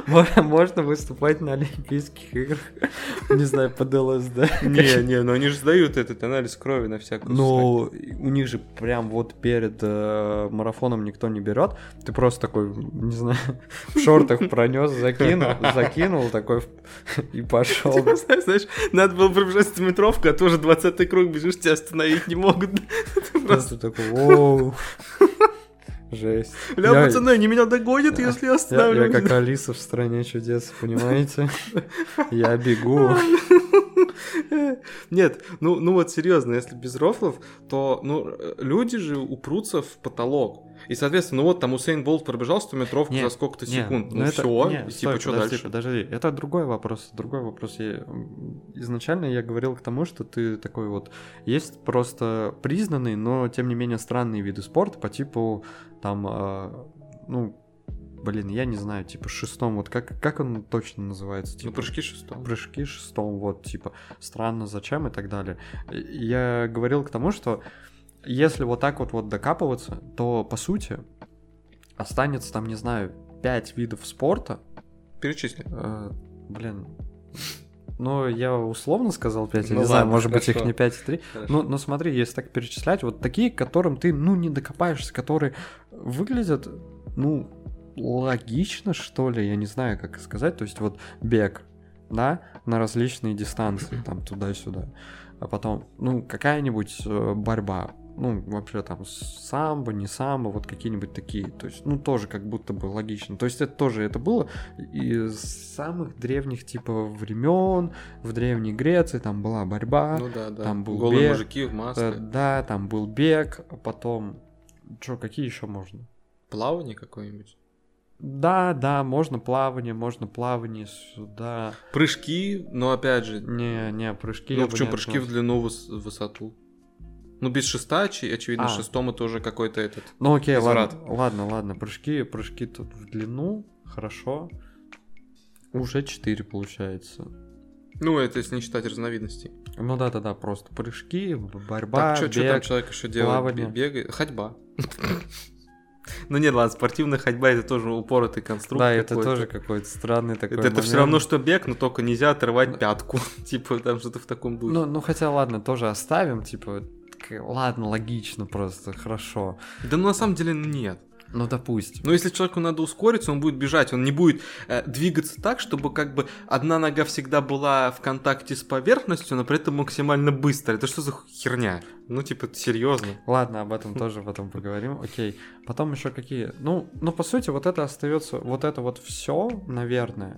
можно- выступать на Олимпийских играх, не знаю, под ЛСД? Не, не, но они же сдают этот анализ крови на всякую Ну, у них же прям вот перед э, марафоном никто не берет. Ты просто такой, не знаю, в шортах пронес, закинул, закинул такой и пошел. Типа, знаешь, надо было пробежать стометровку, а тоже 20 круг бежишь, тебя остановить не могут. Ты <laughs> просто, Просто такой, воу. <laughs> Жесть. Бля, Я- пацаны, они меня догонят, если я Я, остановлю. я как Алиса в стране чудес, понимаете? <laughs> Я бегу. <laughs> Нет, ну, ну вот серьезно, если без рофлов, то ну, люди же упрутся в потолок. И, соответственно, ну вот там Усейн Болт пробежал 100-метровку Не, за сколько-то секунд. ну Ну, это- все, не, и стой, типа, что подожди, дальше? Подожди, это другой вопрос, другой вопрос. Я, изначально я говорил к тому, что ты такой вот... Есть просто признанные, но тем не менее странные виды спорта по типу там, э, ну, блин, я не знаю, типа шестом, вот как, как он точно называется? Ну, Типа, прыжки шестом. прыжки шестом, вот, типа, странно, зачем и так далее. Я говорил к тому, что если вот так вот вот докапываться, то, по сути, останется там, не знаю, пять видов спорта. Перечисли. Э, блин, ну, я условно сказал 5, я Ну не знаю, ладно, может быть, их хорошо. не 5 и 3. Ну, ну, смотри, если так перечислять, вот такие, к которым ты, ну, не докопаешься, которые выглядят, ну, логично, что ли, я не знаю, как сказать. То есть вот бег, да, на различные дистанции, <clears throat> там, туда-сюда. А потом, ну, какая-нибудь э, борьба. Ну, вообще там самбо, не самбо, вот какие-нибудь такие. То есть, ну, тоже как будто бы логично. То есть это тоже, это было из самых древних, типа, времен, в Древней Греции там была борьба. Ну да, да. там был Голые бег, мужики в Э, маске. Да, там был бег, а потом... Что, какие еще можно? Плавание какое-нибудь. Да, да, можно плавание, можно плавание сюда. Прыжки, но опять же, Не, не, прыжки. ну почему не прыжки в длину, выс- в высоту? Ну, без шеста, очевидно, А. шестом это уже какой-то этот. Ну окей, Изврат. ладно, ладно, ладно, прыжки, прыжки тут в длину, хорошо. Уже 4 получается. Ну, это если не считать разновидностей. Ну да-да-да, просто прыжки, борьба, так, что бег. там человек еще делает? плавание. Бегает? Ходьба. <laughs> Ну нет, ладно, спортивная ходьба это тоже упоротый конструкт. Да, это тоже какой-то странный такой Это, все момент. равно, что бег, но только нельзя отрывать пятку. <laughs> Типа, там что-то в таком духе. Ну, ну хотя ладно, тоже оставим, типа, ладно, логично просто, хорошо. Да ну на самом деле нет. Ну, допустим. Но если человеку надо ускориться, он будет бежать, он не будет э, двигаться так, чтобы как бы одна нога всегда была в контакте с поверхностью, но при этом максимально быстро. Это что за херня? Ну, типа, серьезно. Ладно, об этом тоже потом поговорим. Окей. Потом еще какие? Ну, ну, по сути, вот это остается, вот это вот все, наверное.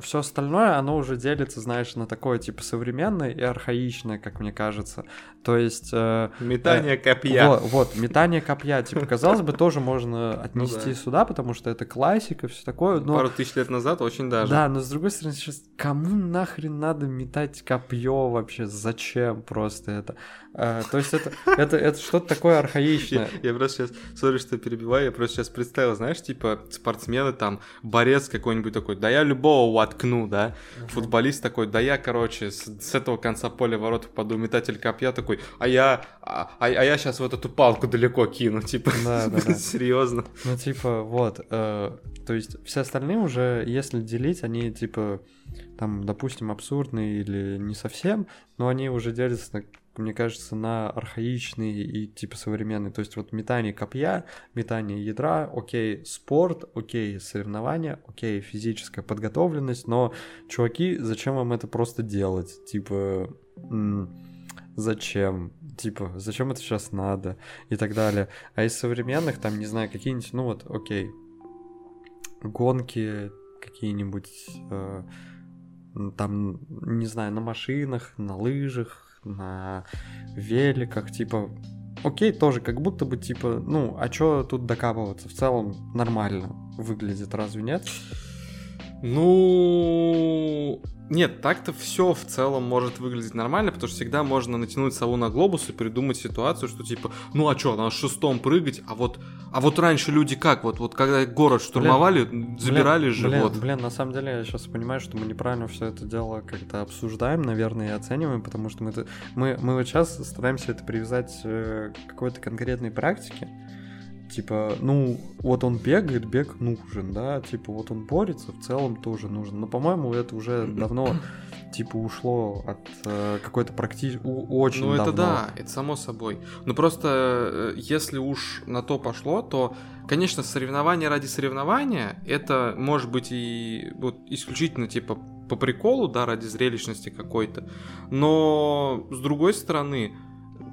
Все остальное, оно уже делится, знаешь, на такое, типа, современное и архаичное, как мне кажется. То есть... Э, метание э, копья. Вот, вот, метание копья, типа, казалось бы, тоже можно отнести ну, да. сюда, потому что это классика, все такое, но... Пару тысяч лет назад очень даже. Да, но с другой стороны, сейчас кому нахрен надо метать копье вообще? Зачем просто это? А, то есть это, это, это что-то такое архаичное. Я, я просто сейчас, сори, что перебиваю, я просто сейчас представил, знаешь, типа спортсмены там, борец какой-нибудь такой, да я любого воткну, да, футболист такой, да я, короче, с, с этого конца поля ворот попаду, метатель копья такой, а я, а, а, а я сейчас вот эту палку далеко кину, типа, да, да, да. <laughs> серьезно. Ну, типа, вот, э, то есть все остальные уже, если делить, они, типа, там, допустим, абсурдные или не совсем, но они уже делятся мне кажется, на архаичный и типа современный. То есть вот метание копья, метание ядра, окей, спорт, окей, соревнования, окей, физическая подготовленность, но, чуваки, зачем вам это просто делать? Типа, зачем? Типа, зачем это сейчас надо? И так далее. А из современных, там, не знаю, какие-нибудь, ну вот, окей, гонки какие-нибудь, э, там, не знаю, на машинах, на лыжах, на великах, типа, окей, тоже как будто бы, типа, ну, а чё тут докапываться? В целом нормально выглядит, разве нет? Ну, нет, так-то все в целом может выглядеть нормально, потому что всегда можно натянуть сову на глобус и придумать ситуацию, что типа, ну а что, на шестом прыгать, а вот, а вот раньше люди как, вот, вот когда город штурмовали, блин, забирали блин, живот. Блин, блин, на самом деле я сейчас понимаю, что мы неправильно все это дело как-то обсуждаем, наверное, и оцениваем, потому что мы, мы, мы вот сейчас стараемся это привязать э, к какой-то конкретной практике, типа, ну, вот он бегает, бег нужен, да, типа, вот он борется, в целом тоже нужен. Но, по-моему, это уже давно, типа, ушло от э, какой-то практически, очень Ну, давно. это да, это само собой. Но просто, э, если уж на то пошло, то, конечно, соревнование ради соревнования, это может быть и вот исключительно, типа, по приколу, да, ради зрелищности какой-то. Но, с другой стороны,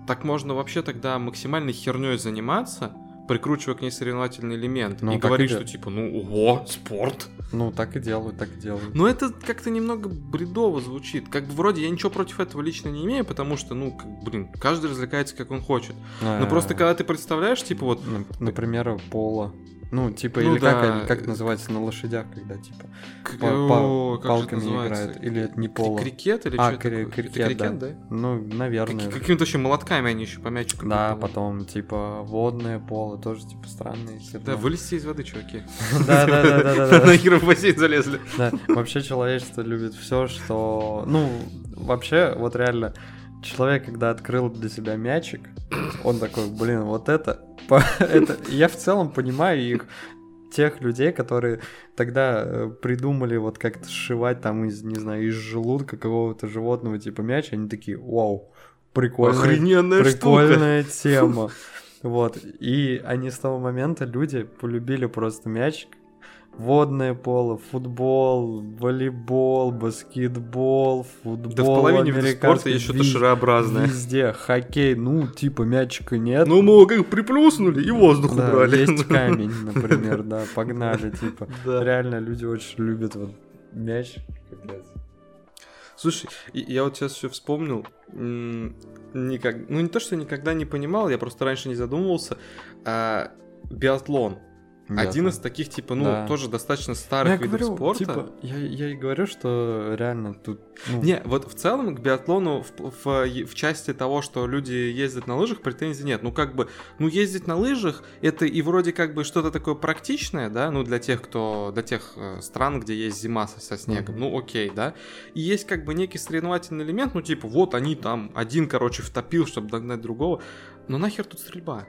так можно вообще тогда максимальной херней заниматься, прикручивая к ней соревновательный элемент ну, и говорить, и что типа, ну, ого, спорт. Ну, так и делают, так и делают. Но это как-то немного бредово звучит. Как бы вроде я ничего против этого лично не имею, потому что, ну, как, блин, каждый развлекается как он хочет. А-а-а. Но просто когда ты представляешь, типа вот... Например, пола. Ну, типа, ну, или да. как, как называется на лошадях, когда, типа, К- по, по, палками играют. Или это не поло. Крикет или а, что кри- крикет, это крикет, да. да? Ну, наверное. Как, какими-то вообще молотками они еще по мячику. Да, потом, типа, водное поло, тоже, типа, странные. Да, вылезти из воды, чуваки. <laughs> Да-да-да. На в бассейн залезли. Да, вообще человечество любит все, что... Ну, вообще, вот реально, человек, когда открыл для себя мячик, он такой, блин, вот это <laughs> это, я в целом понимаю их, тех людей, которые тогда э, придумали вот как-то сшивать там из, не знаю, из желудка какого-то животного типа мяч, они такие, вау, прикольная, Охрененная прикольная штука. <laughs> тема. Вот, и они с того момента, люди, полюбили просто мяч, водное поло, футбол, волейбол, баскетбол, футбол, Да в половине видов спорта есть что-то шарообразное. Везде, хоккей, ну, типа мячика нет. Ну, мы как приплюснули и воздух да, убрали. есть <laughs> камень, например, да, погнали, типа. Реально люди очень любят вот мяч. Слушай, я вот сейчас все вспомнил, никак, ну не то, что никогда не понимал, я просто раньше не задумывался, а биатлон. Один из таких, типа, ну, да. тоже достаточно старых я видов говорю, спорта. Типа, я, я и говорю, что реально тут... Ну... Не, вот в целом к биатлону в, в, в части того, что люди ездят на лыжах, претензий нет. Ну, как бы, ну, ездить на лыжах, это и вроде как бы что-то такое практичное, да, ну, для тех, кто, для тех э, стран, где есть зима со, со снегом, mm-hmm. ну, окей, да. И есть как бы некий соревновательный элемент, ну, типа, вот они там, один, короче, втопил, чтобы догнать другого. Но нахер тут стрельба?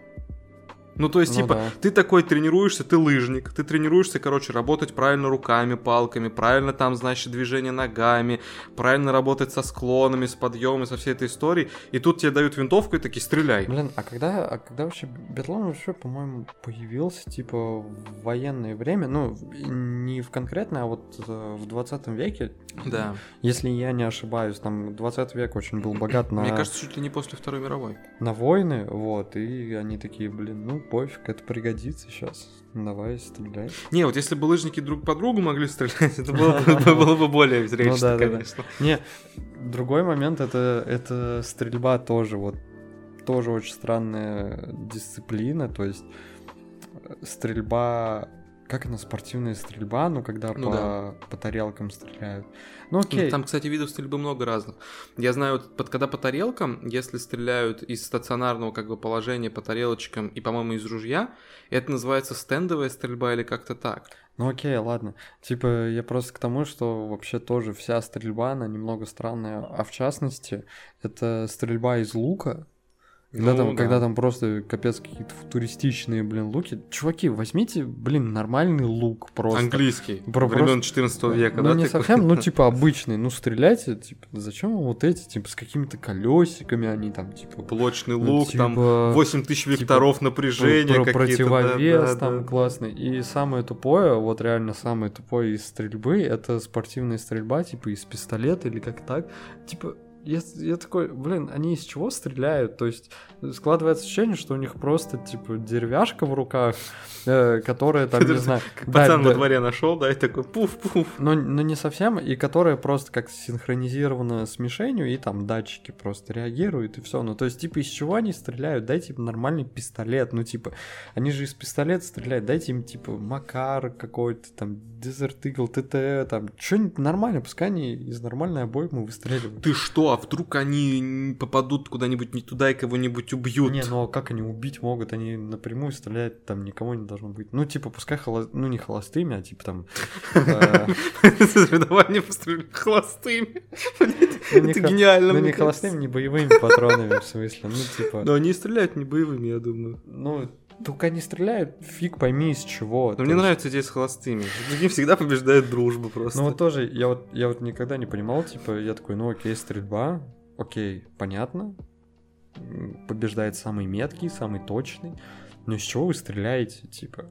Ну, то есть, Ну типа, да. ты такой тренируешься, ты лыжник, ты тренируешься, короче, работать правильно руками, палками, правильно там, значит, движение ногами, правильно работать со склонами, с подъемами, со всей этой историей, и тут тебе дают винтовку и такие, стреляй. Блин, а когда, а когда вообще биатлон вообще, по-моему, появился, типа, в военное время, ну, не в конкретно, а вот э, в 20 веке, Да. если я не ошибаюсь, там 20 век очень был богат <clears throat> на, Мне кажется, чуть ли не после Второй мировой. на войны, вот, и они такие, блин, ну, пофиг, это пригодится сейчас, давай, стреляй. Не, вот если бы лыжники друг по другу могли стрелять, это было бы, было бы более зрелищно, Ну да. конечно. Не, другой момент это, это стрельба тоже, вот тоже очень странная дисциплина, то есть э, стрельба, как она, спортивная стрельба, ну когда Ну по, да. по тарелкам стреляют. Ну Ну, окей, Там, кстати, видов стрельбы много разных. Я знаю, вот под, когда по тарелкам, если стреляют из стационарного как бы положения по тарелочкам и, по-моему, из ружья, это называется стендовая стрельба или как-то так. ну окей, ладно. Типа я просто к тому, что вообще тоже вся стрельба, она немного странная, а в частности это стрельба из лука, Когда, Ну, там, да. когда там просто капец какие-то футуристичные, блин, луки. Чуваки, возьмите, блин, нормальный лук просто. Английский. Про- времен просто- 14 века, ну, да? не такой? совсем, ну, типа, <laughs> обычный. Ну, стреляйте, типа, зачем вам вот эти, типа, с какими-то колесиками они там, типа... Блочный ну, лук, там типа, 8 тысяч векторов напряжения про- какие-то. да, противовес да, там да. классный. И самое тупое, вот реально самое тупое из стрельбы, это спортивная стрельба, типа из пистолета или как так. Типа, я, я такой, блин, они из чего стреляют? То есть складывается ощущение, что у них просто, типа, деревяшка в руках, э, которая там, не <laughs> знаю... Пацан во дворе нашел, да, и такой пуф-пуф. но, но не совсем, и которая просто как синхронизирована с мишенью, и там датчики просто реагируют, и все. Ну, то есть, типа, из чего они стреляют? Дайте им нормальный пистолет. Ну, типа, они же из пистолета стреляют. Дайте им, типа, Макар какой-то, там, Desert Eagle, ТТ, там, что-нибудь нормальное, пускай они из нормальной обоймы выстреливают. Ты что, а вдруг они попадут куда-нибудь не туда и кого-нибудь убьют? Не, ну а как они убить могут? Они напрямую стреляют, там никого не должно быть. Ну, типа, пускай холо... ну не холостыми, а типа там. <laughs> Соревнования пострелили холостыми. Ну, не Это гениально, Ну, не холостыми, не боевыми патронами, в смысле. Ну, типа. Но они стреляют не боевыми, я думаю. Ну, только они стреляют, фиг пойми из чего. Но мне есть- нравится идея с холостыми. Них всегда побеждает дружба просто. Ну вот тоже, я вот, я вот никогда не понимал, типа, я такой, ну окей, стрельба, окей, понятно. Побеждает самый меткий, самый точный. Но из чего вы стреляете, типа?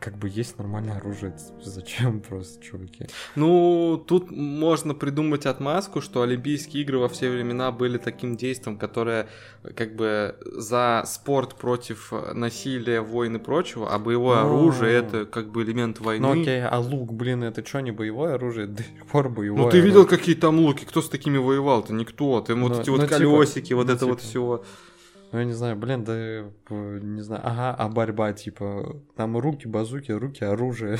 Как бы есть нормальное оружие, зачем <laughs> просто, чуваки? Ну, тут можно придумать отмазку, что Олимпийские игры во все времена были таким действием, которое как бы за спорт против насилия, войн и прочего, а боевое Ну. оружие это как бы элемент войны. Ну окей, а лук, блин, это что, не боевое оружие? <laughs> До сих пор боевое Ну ты видел, оружие. какие там луки? Кто с такими воевал-то? Никто. Ты вот Ну, эти ну, вот типа, колесики, вот ну, это вот типа. все. Ну, я не знаю, блин, да, э, не знаю. Ага, а борьба, типа, там руки, базуки, руки, оружие.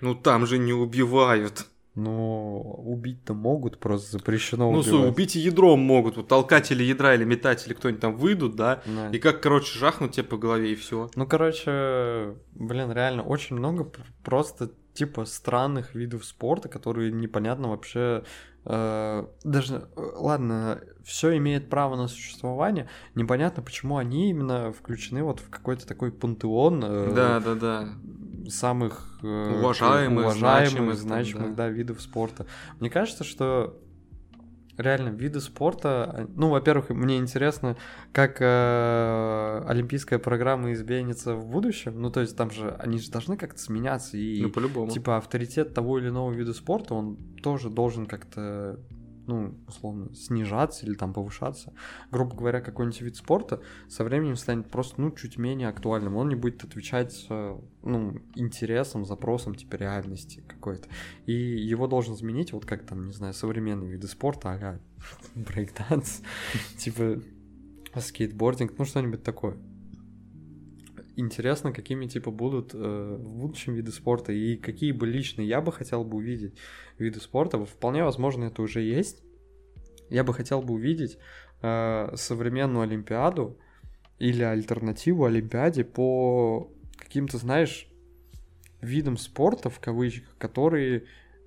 Ну там же не убивают. Ну, убить-то могут, просто запрещено Ну, убивать. слушай, убить и ядром могут. Вот толкатели ядра или метатели кто-нибудь там выйдут, да? Да. И как, короче, жахнут тебе по голове и все. Ну, короче, блин, реально очень много просто типа странных видов спорта, которые непонятно вообще. Э, даже, э, ладно, все имеет право на существование. Непонятно, почему они именно включены вот в какой-то такой пантеон э, Да, да, да. самых Уважаемых, уважаемых, значимых значимых, да. да, видов спорта. Мне кажется, что реально виды спорта. Ну, во-первых, мне интересно, как э, олимпийская программа изменится в будущем. Ну, то есть там же они же должны как-то сменяться и Ну, по-любому. типа авторитет того или иного вида спорта, он тоже должен как-то ну, условно, снижаться или там повышаться. Грубо говоря, какой-нибудь вид спорта со временем станет просто, ну, чуть менее актуальным. Он не будет отвечать, э, ну, интересам, запросам, типа, реальности какой-то. И его должен заменить, вот как там, не знаю, современные виды спорта, а <laughs> брейкданс, <laughs> типа, скейтбординг, ну, что-нибудь такое. Интересно, какими типа будут э, в будущем виды спорта и какие бы лично я бы хотел бы увидеть виды спорта. Вполне возможно, это уже есть. Я бы хотел бы увидеть э, современную Олимпиаду или альтернативу Олимпиаде по каким-то, знаешь, видам спорта, в кавычках, которые,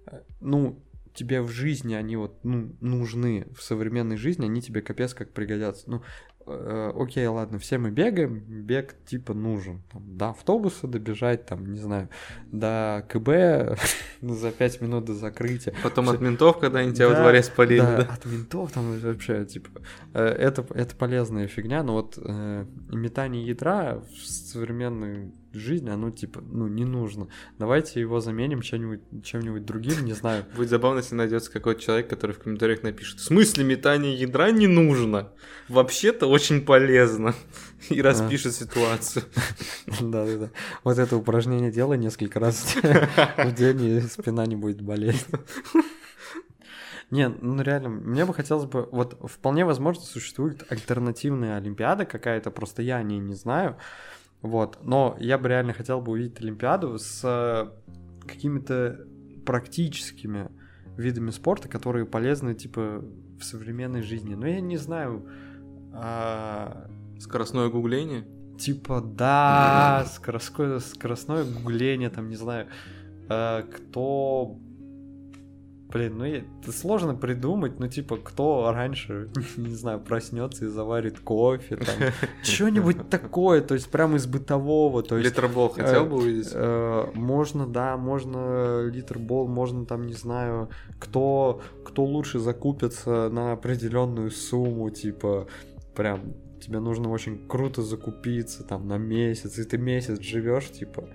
э, ну, тебе в жизни они вот, ну, нужны, в современной жизни они тебе капец как пригодятся. Ну, окей, ладно, все мы бегаем, бег типа нужен. Там, до автобуса добежать, там, не знаю, до КБ <laughs> за 5 минут до закрытия. Потом от ментов, когда они тебя во дворе спалили. Да, от ментов там вообще, типа, э, это, это полезная фигня, но вот э, метание ядра в современной жизни, оно типа, ну, не нужно. Давайте его заменим чем-нибудь, чем-нибудь другим, не знаю. <laughs> Будет забавно, если найдется какой-то человек, который в комментариях напишет, в смысле метание ядра не нужно? Вообще-то очень полезно. <laughs> И распишет ситуацию. <laughs> Да-да-да. Вот это упражнение делай несколько раз в <laughs> день, и спина не будет болеть. Не, ну реально, мне бы хотелось бы, вот вполне возможно существует альтернативная Олимпиада какая-то, просто я о ней не знаю, вот. Но я бы реально хотел бы увидеть Олимпиаду с э, какими-то практическими видами спорта, которые полезны, типа, в современной жизни. Но я не знаю... А... Скоростное гугление? Типа, да, скоростное, скоростное гугление, там, не знаю, а, кто Блин, ну это сложно придумать, ну типа, кто раньше, <laughs> не знаю, проснется и заварит кофе, там, <laughs> что-нибудь такое, то есть прямо из бытового, то есть... Литербол хотел бы увидеть? Э, можно, да, можно литербол, можно там, не знаю, кто, кто лучше закупится на определенную сумму, типа, прям тебе нужно очень круто закупиться там на месяц, и ты месяц живешь, типа,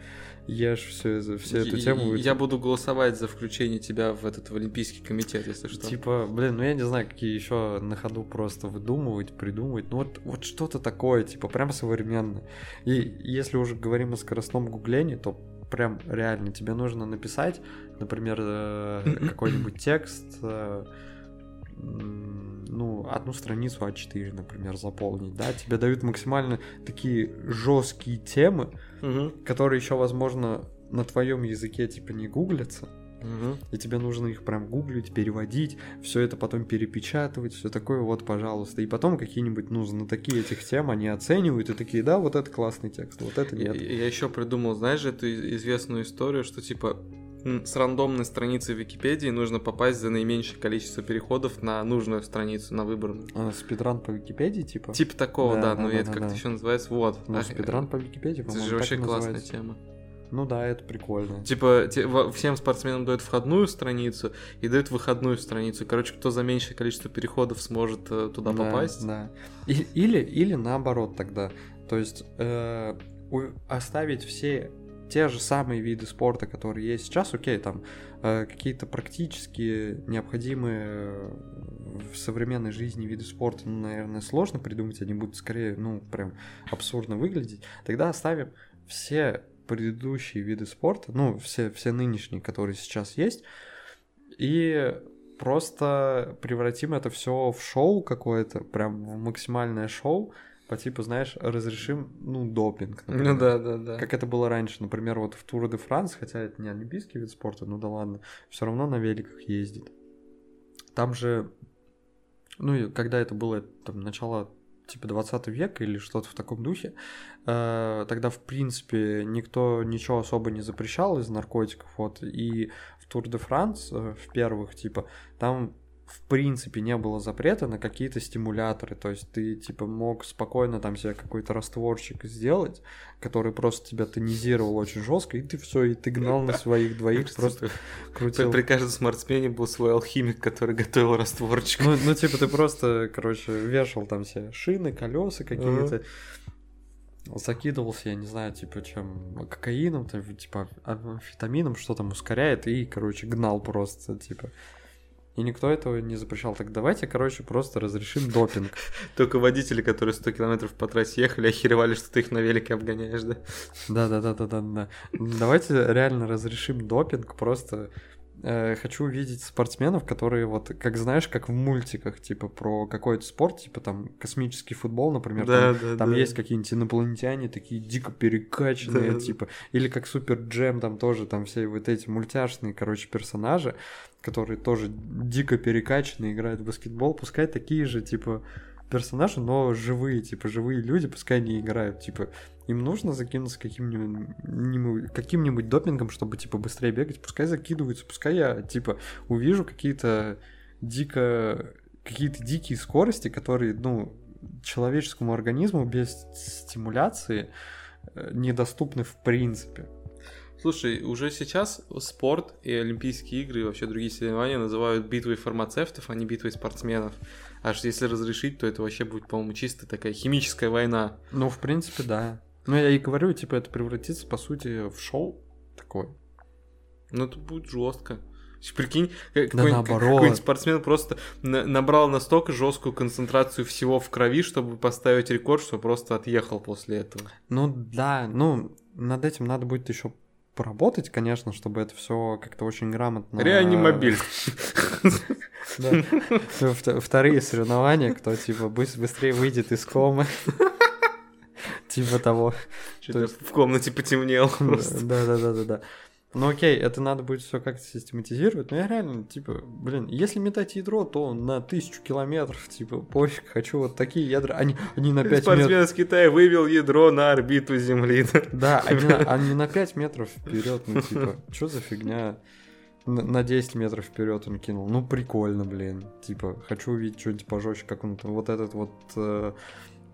ешь все, всю эту тему. Я буду голосовать за включение тебя в этот в Олимпийский комитет, если что. Типа, блин, ну я не знаю, какие еще на ходу просто выдумывать, придумывать. Ну вот, вот что-то такое, типа, прям современное. И если уже говорим о скоростном гуглении, то прям реально тебе нужно написать, например, э, <laughs> какой-нибудь текст, э, ну, одну страницу А4, например, заполнить, да, тебе дают максимально такие жесткие темы, угу. которые еще, возможно, на твоем языке типа не гуглятся, угу. и тебе нужно их прям гуглить, переводить, все это потом перепечатывать, все такое, вот, пожалуйста. И потом какие-нибудь, ну, знатоки этих тем, они оценивают и такие, да, вот это классный текст, вот это нет. Я, я еще придумал, знаешь, эту известную историю, что типа с рандомной страницы Википедии нужно попасть за наименьшее количество переходов на нужную страницу, на выбранную. А, спидран по Википедии, типа? Типа такого, да, да, да но да, это да, как-то да. еще называется, вот. Ну, а, спидран по Википедии, по-моему, Это же вообще классная называется. тема. Ну да, это прикольно. Типа, те, всем спортсменам дают входную страницу и дают выходную страницу. Короче, кто за меньшее количество переходов сможет э, туда да, попасть. Да. И, или, или наоборот тогда. То есть э, у, оставить все те же самые виды спорта, которые есть сейчас, окей, там э, какие-то практически необходимые э, в современной жизни виды спорта, ну, наверное, сложно придумать, они будут скорее, ну, прям абсурдно выглядеть. Тогда оставим все предыдущие виды спорта, ну, все, все нынешние, которые сейчас есть, и просто превратим это все в шоу какое-то, прям в максимальное шоу, по типу, знаешь, разрешим, ну, допинг. Ну например. Ну да, да, да. Как это было раньше, например, вот в Тур де Франс, хотя это не олимпийский вид спорта, ну да ладно, все равно на великах ездит. Там же, ну и когда это было, там, начало типа 20 века или что-то в таком духе, э, тогда, в принципе, никто ничего особо не запрещал из наркотиков, вот, и в Тур де Франс, э, в первых, типа, там в принципе не было запрета на какие-то стимуляторы, то есть ты типа мог спокойно там себе какой-то растворчик сделать, который просто тебя тонизировал очень жестко, и ты все, и ты гнал на своих двоих, просто крутил. При каждом спортсмене был свой алхимик, который готовил растворчик. Ну, ну типа ты просто, короче, вешал там все шины, колеса какие-то, закидывался, я не знаю, типа, чем кокаином, типа, амфетамином, что там ускоряет, и, короче, гнал просто, типа. И никто этого не запрещал. Так давайте, короче, просто разрешим допинг. <laughs> Только водители, которые 100 километров по трассе ехали, охеревали, что ты их на велике обгоняешь, да? Да-да-да-да-да. Давайте реально разрешим допинг, просто э, хочу увидеть спортсменов, которые вот, как знаешь, как в мультиках, типа про какой-то спорт, типа там космический футбол, например, да, там, да, там да. есть какие-нибудь инопланетяне такие дико перекачанные, да, типа, или как Супер Джем, там тоже там все вот эти мультяшные, короче, персонажи, которые тоже дико перекачанные, играют в баскетбол, пускай такие же, типа, персонажи, но живые, типа, живые люди, пускай они играют, типа, им нужно закинуться каким-нибудь каким-нибудь допингом, чтобы, типа, быстрее бегать, пускай закидываются, пускай я, типа, увижу какие-то дико какие-то дикие скорости, которые, ну, человеческому организму без стимуляции э, недоступны в принципе. Слушай, уже сейчас спорт и Олимпийские игры и вообще другие соревнования называют битвой фармацевтов, а не битвой спортсменов. Аж если разрешить, то это вообще будет, по-моему, чисто такая химическая война. Ну, в принципе, да. Ну, я и говорю, типа, это превратится, по сути, в шоу такое. Ну, это будет жестко. Прикинь, какой-нибудь, какой спортсмен просто на- набрал настолько жесткую концентрацию всего в крови, чтобы поставить рекорд, что просто отъехал после этого. Ну да, ну над этим надо будет еще поработать, конечно, чтобы это все как-то очень грамотно. Реанимобиль. Вторые соревнования, кто типа быстрее выйдет из комы. Типа того. В комнате потемнел. Да, да, да, да, да. Ну окей, это надо будет все как-то систематизировать. Но я реально, типа, блин, если метать ядро, то на тысячу километров, типа, пофиг, хочу вот такие ядра. Они, они на 5 Спортсмен метров. с Китая вывел ядро на орбиту Земли. Да, они, на, они на 5 метров вперед, ну типа, что за фигня? На, на 10 метров вперед он кинул. Ну, прикольно, блин. Типа, хочу увидеть что-нибудь пожестче, как он там, вот этот вот э,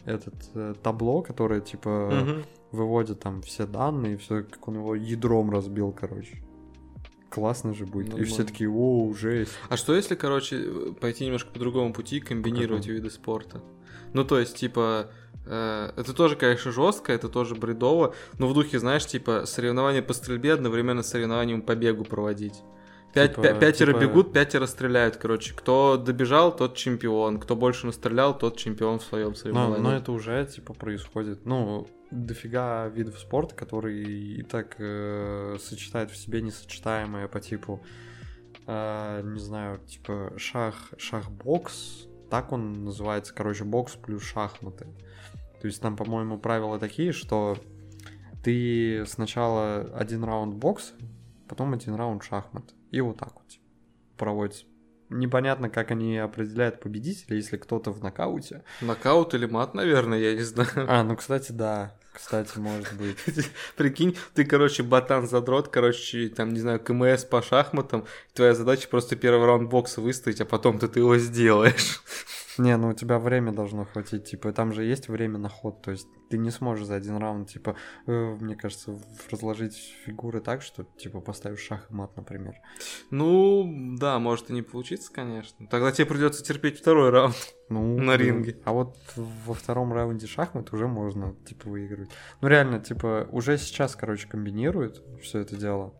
этот э, табло, которое, типа, угу выводит там все данные, все, как он его ядром разбил, короче. Классно же будет. Нормально. И все такие, о, жесть. А что если, короче, пойти немножко по другому пути, комбинировать виды спорта? Ну, то есть, типа, э, это тоже, конечно, жестко, это тоже бредово, но в духе, знаешь, типа, соревнования по стрельбе одновременно с соревнованием по бегу проводить. Пять, типа, пятеро типа... бегут, пятеро стреляют, короче. Кто добежал, тот чемпион. Кто больше настрелял, тот чемпион в своем соревновании. Но, но это уже, типа, происходит. Ну, дофига видов спорта, которые и так э, сочетают в себе несочетаемое по типу, э, не знаю, типа шах, шах-бокс, так он называется, короче, бокс плюс шахматы. То есть там, по-моему, правила такие, что ты сначала один раунд бокс, потом один раунд шахмат. И вот так вот проводится. Непонятно, как они определяют победителя, если кто-то в нокауте. Нокаут или мат, наверное, я не знаю. А, ну, кстати, да. Кстати, может быть. <laughs> Прикинь, ты, короче, ботан задрот, короче, там, не знаю, КМС по шахматам. Твоя задача просто первый раунд бокса выстоять, а потом ты его сделаешь. Не, ну у тебя время должно хватить, типа, там же есть время на ход, то есть ты не сможешь за один раунд, типа, э, мне кажется, разложить фигуры так, что, типа, поставишь шах и мат, например. Ну, да, может и не получиться, конечно. Тогда тебе придется терпеть второй раунд <laughs> ну, на ринге. А вот во втором раунде шахмат уже можно, типа, выигрывать. Ну, реально, типа, уже сейчас, короче, комбинируют все это дело.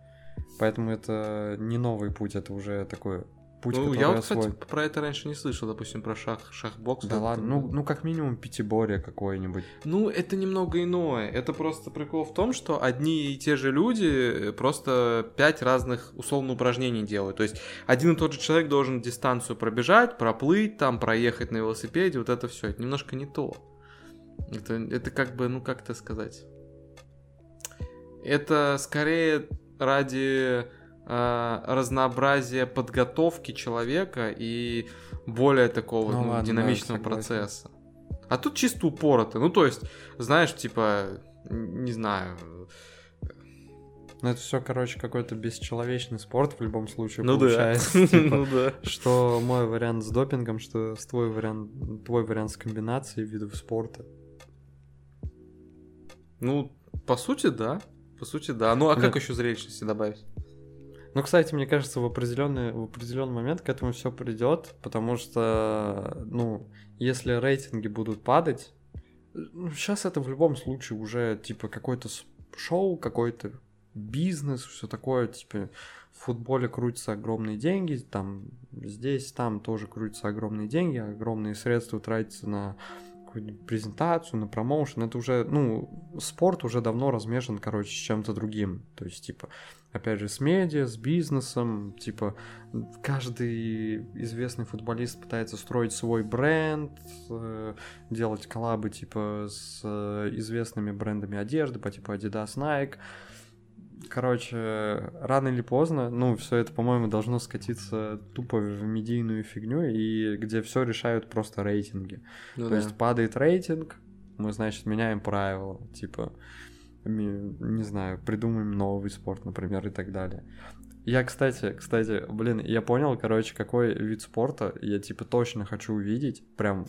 Поэтому это не новый путь, это уже такое путь, ну, я вот, кстати, про это раньше не слышал, допустим, про шах, шахбокс. Да ладно, ну, ну как минимум пятиборье какое-нибудь. Ну, это немного иное. Это просто прикол в том, что одни и те же люди просто пять разных условно упражнений делают. То есть один и тот же человек должен дистанцию пробежать, проплыть, там, проехать на велосипеде, вот это все. Это немножко не то. Это, это как бы, ну как это сказать? Это скорее ради разнообразие подготовки человека и более такого ну, ну, ладно, динамичного да, процесса. А тут чисто упорото. Ну, то есть, знаешь, типа, не знаю. Ну, это все, короче, какой-то бесчеловечный спорт в любом случае ну получается. Да. <laughs> Типа, ну да. Что мой вариант с допингом, что твой вариант, твой вариант с комбинацией видов спорта. Ну, по сути, да. По сути, да. Ну, а да. как еще зрелищности добавить? Ну, кстати, мне кажется, в определенный, в определенный момент к этому все придет, потому что, ну, если рейтинги будут падать, ну, сейчас это в любом случае уже типа какой-то шоу, какой-то бизнес, все такое, типа в футболе крутятся огромные деньги, там здесь, там тоже крутятся огромные деньги, огромные средства тратятся на презентацию, на промоушен, это уже, ну, спорт уже давно размешан, короче, с чем-то другим. То есть, типа, опять же, с медиа, с бизнесом, типа, каждый известный футболист пытается строить свой бренд, э, делать коллабы, типа, с э, известными брендами одежды, по типу Adidas, Nike. Короче, рано или поздно, ну, все это, по-моему, должно скатиться тупо в медийную фигню, и где все решают просто рейтинги. Ну, То да. есть падает рейтинг, мы, значит, меняем правила, типа, не знаю, придумаем новый спорт, например, и так далее. Я, кстати, кстати, блин, я понял, короче, какой вид спорта я, типа, точно хочу увидеть, прям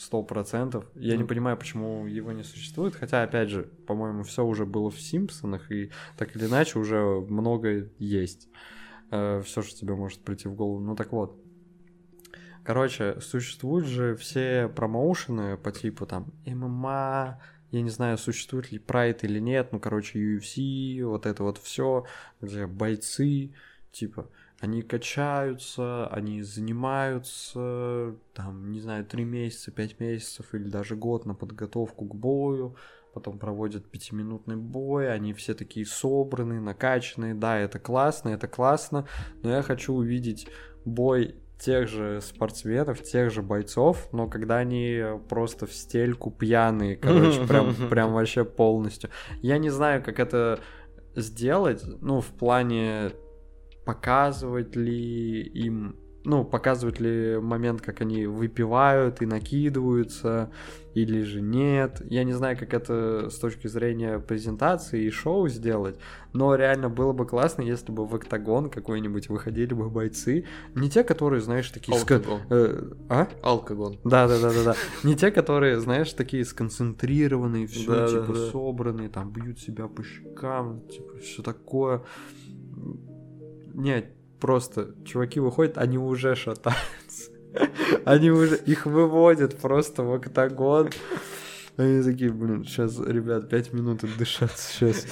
сто процентов. Я не понимаю, почему его не существует. Хотя, опять же, по-моему, все уже было в Симпсонах, и так или иначе уже много есть. Э, все, что тебе может прийти в голову. Ну так вот. Короче, существуют же все промоушены по типу там ММА, я не знаю, существует ли прайд или нет, ну, короче, UFC, вот это вот все, где бойцы, типа, они качаются, они занимаются, там, не знаю, три месяца, пять месяцев или даже год на подготовку к бою, потом проводят пятиминутный бой, они все такие собранные, накачанные, да, это классно, это классно, но я хочу увидеть бой тех же спортсменов, тех же бойцов, но когда они просто в стельку пьяные, короче, прям, <laughs> прям вообще полностью. Я не знаю, как это сделать, ну, в плане показывать ли им, ну, показывать ли момент, как они выпивают и накидываются, или же нет. Я не знаю, как это с точки зрения презентации и шоу сделать, но реально было бы классно, если бы в октагон какой-нибудь выходили бы бойцы. Не те, которые, знаешь, такие... Алкогон. Э, а? Алкогон. Да, да, да, да, да. Не те, которые, знаешь, такие сконцентрированные, все типа собранные, там бьют себя по щекам, типа все такое. Нет, просто чуваки выходят, они уже шатаются. <laughs> Они уже их выводят просто в октагон. Они такие, блин, сейчас, ребят, пять минут отдышаться сейчас.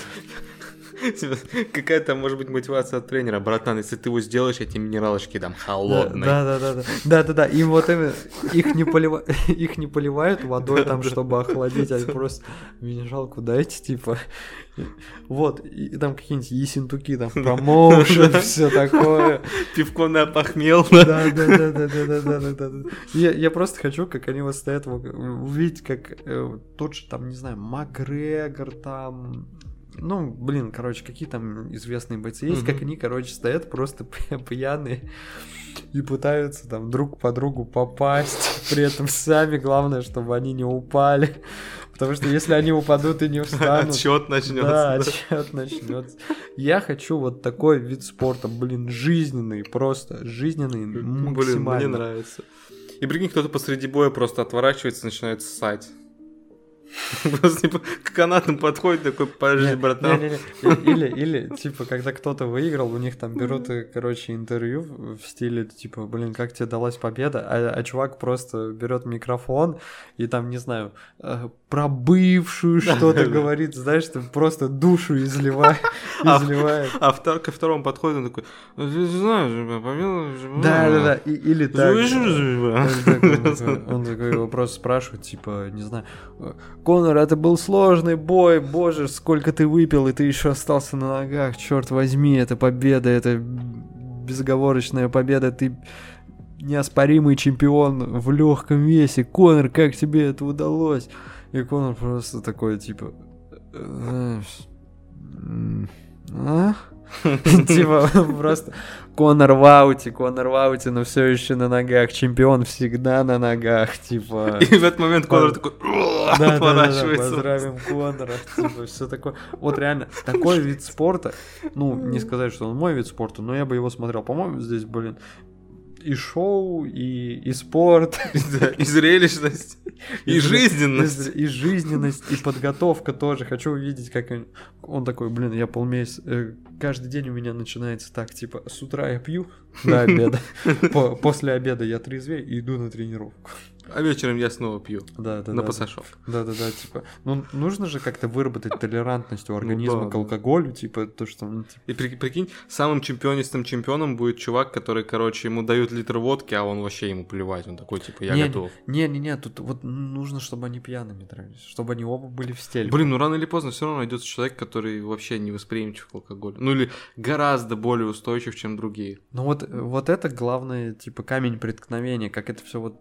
<laughs> Какая-то может быть мотивация от тренера, братан, если ты его сделаешь, эти минералочки там холодные. Да, да, да, да, да, да, да. Им вот их не поливают, <laughs> их не поливают водой там, чтобы охладить, а просто минералку дайте, типа. Вот, и там какие-нибудь есентуки, там промоушен, <laughs> все такое. Пивко на похмел. Да, да, да, да, да, да, да, да. Я просто хочу, как они вот стоят, увидеть, как э, тот же там, не знаю, Макгрегор там, ну, блин, короче, какие там известные бойцы есть, как Мгм. они, короче, стоят просто <laughs> пья- пьяные и пытаются там друг по другу попасть, при этом сами, главное, чтобы они не упали, потому что если они упадут и не встанут... Отчет начнется. Да, отчет начнется. Я хочу вот такой вид спорта, блин, жизненный, просто жизненный, Блин, максимально. мне нравится. И прикинь, кто-то посреди боя просто отворачивается и начинает ссать. <laughs> Просто типа к канатам подходит такой, подожди, братан. Или, или, типа, когда кто-то выиграл, у них там берут, э, короче, интервью в стиле, типа, блин, как тебе далась победа, а, а чувак просто берет микрофон и там, не знаю, э, про бывшую что-то говорит, знаешь, там просто душу изливает. <laughs> А- изливает. А втор- ко второму подходит, он такой, «Ну, ты знаешь, была». Да, да, да, или так. Он такой его просто спрашивает, типа, не знаю, Конор, это был сложный бой, боже, сколько ты выпил, и ты еще остался на ногах, черт возьми, это победа, это безоговорочная победа, ты неоспоримый чемпион в легком весе. Конор, как тебе это удалось? И Конор просто такой, типа, м, а? <laughs> Типа, просто Конор в ауте, Конор в ауте, но все еще на ногах. Чемпион всегда на ногах, типа. И в этот момент Конор такой Да-да-да-да, отворачивается. поздравим Конора, типа, все такое. Вот реально, такой вид спорта, ну, не сказать, что он мой вид спорта, но я бы его смотрел. По-моему, здесь, блин, и шоу, и, и спорт, <laughs> И зрелищность, и жизненность. и жизненность, и подготовка тоже. Хочу увидеть, как он, такой, блин, я полмесяца, э, каждый день у меня начинается так, типа, с утра я пью до обеда, <laughs> По- после обеда я трезвее и иду на тренировку. А вечером я снова пью. Да, да, На да. пасашок. Да, да, да, типа, ну нужно же как-то выработать толерантность у организма да, к да. алкоголю, типа, то, что, ну, типа, И при- прикинь, самым чемпионистым чемпионом будет чувак, который, короче, ему дают литр водки, а он вообще ему плевать. Он такой, типа, я Не, готов. не-не-не, тут вот нужно, чтобы они пьяными дрались, чтобы они оба были в стиле. Блин, ну рано или поздно все равно найдется человек, который вообще не восприимчив к алкоголю. Ну или гораздо более устойчив, чем другие. Ну вот, вот это главное, типа, камень преткновения, как это все вот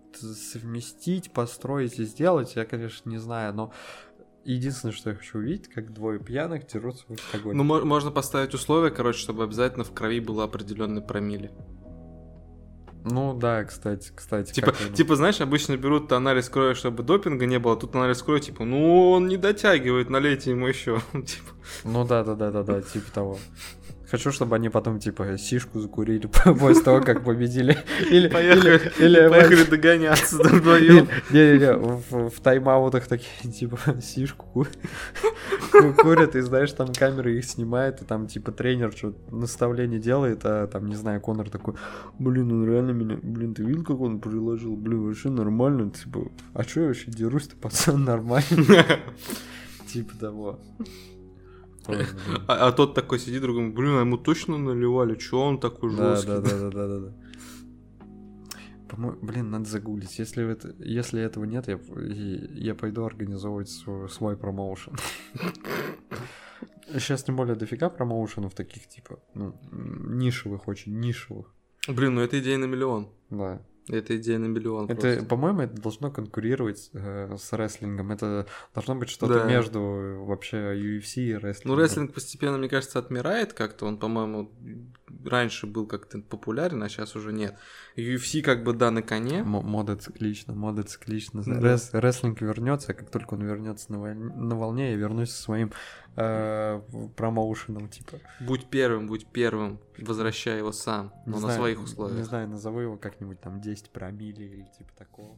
совместить, построить и сделать, я, конечно, не знаю, но единственное, что я хочу увидеть, как двое пьяных дерутся в октагоне. Ну, мо- можно поставить условия, короче, чтобы обязательно в крови было определенный промилле. Ну да, кстати, кстати. Типа, типа, знаешь, обычно берут анализ крови, чтобы допинга не было, а тут анализ крови, типа, ну, он не дотягивает, налейте ему еще. <laughs> Типа, Ну да, да, да, да, да, типа того. Хочу, чтобы они потом, типа, сишку закурили <laughs> после того, как победили. <laughs> Или, поехали, или, поехали догоняться <laughs> вдвоем. Не-не-не, в, в тайм-аутах такие, типа, сишку курят, и знаешь, там камера их снимает, и там, типа, тренер что наставление делает, а там, не знаю, Конор такой, блин, он реально меня, блин, ты видел, как он приложил, блин, вообще нормально, типа, а что я вообще дерусь-то, пацан, нормально. Типа того. <laughs> А, а тот такой сидит, другой, блин, а ему точно наливали, что он такой жесткий? Да, да, да, да, да, да. По-моему, блин, надо загуглить. Если, это, если этого нет, я, я пойду организовывать свой, свой промоушен. <laughs> Сейчас тем более дофига промоушенов таких, типа, ну, нишевых, очень нишевых. Блин, ну это идея на миллион. Да. Это идея на миллион. Это, просто. по-моему, это должно конкурировать э, с рестлингом. Это должно быть что-то да. между вообще UFC и рестлингом. Ну, рестлинг постепенно, мне кажется, отмирает как-то. Он, по-моему, раньше был как-то популярен, а сейчас уже нет. UFC как бы да на коне. М- мода циклична, мода циклична. Да. Рес- рестлинг вернется, как только он вернется на, волне, на волне, я вернусь со своим э, промоушеном, типа. Будь первым, будь первым, возвращай его сам, но не на знаю, своих условиях. Не знаю, назову его как-нибудь там 10 промили или типа такого.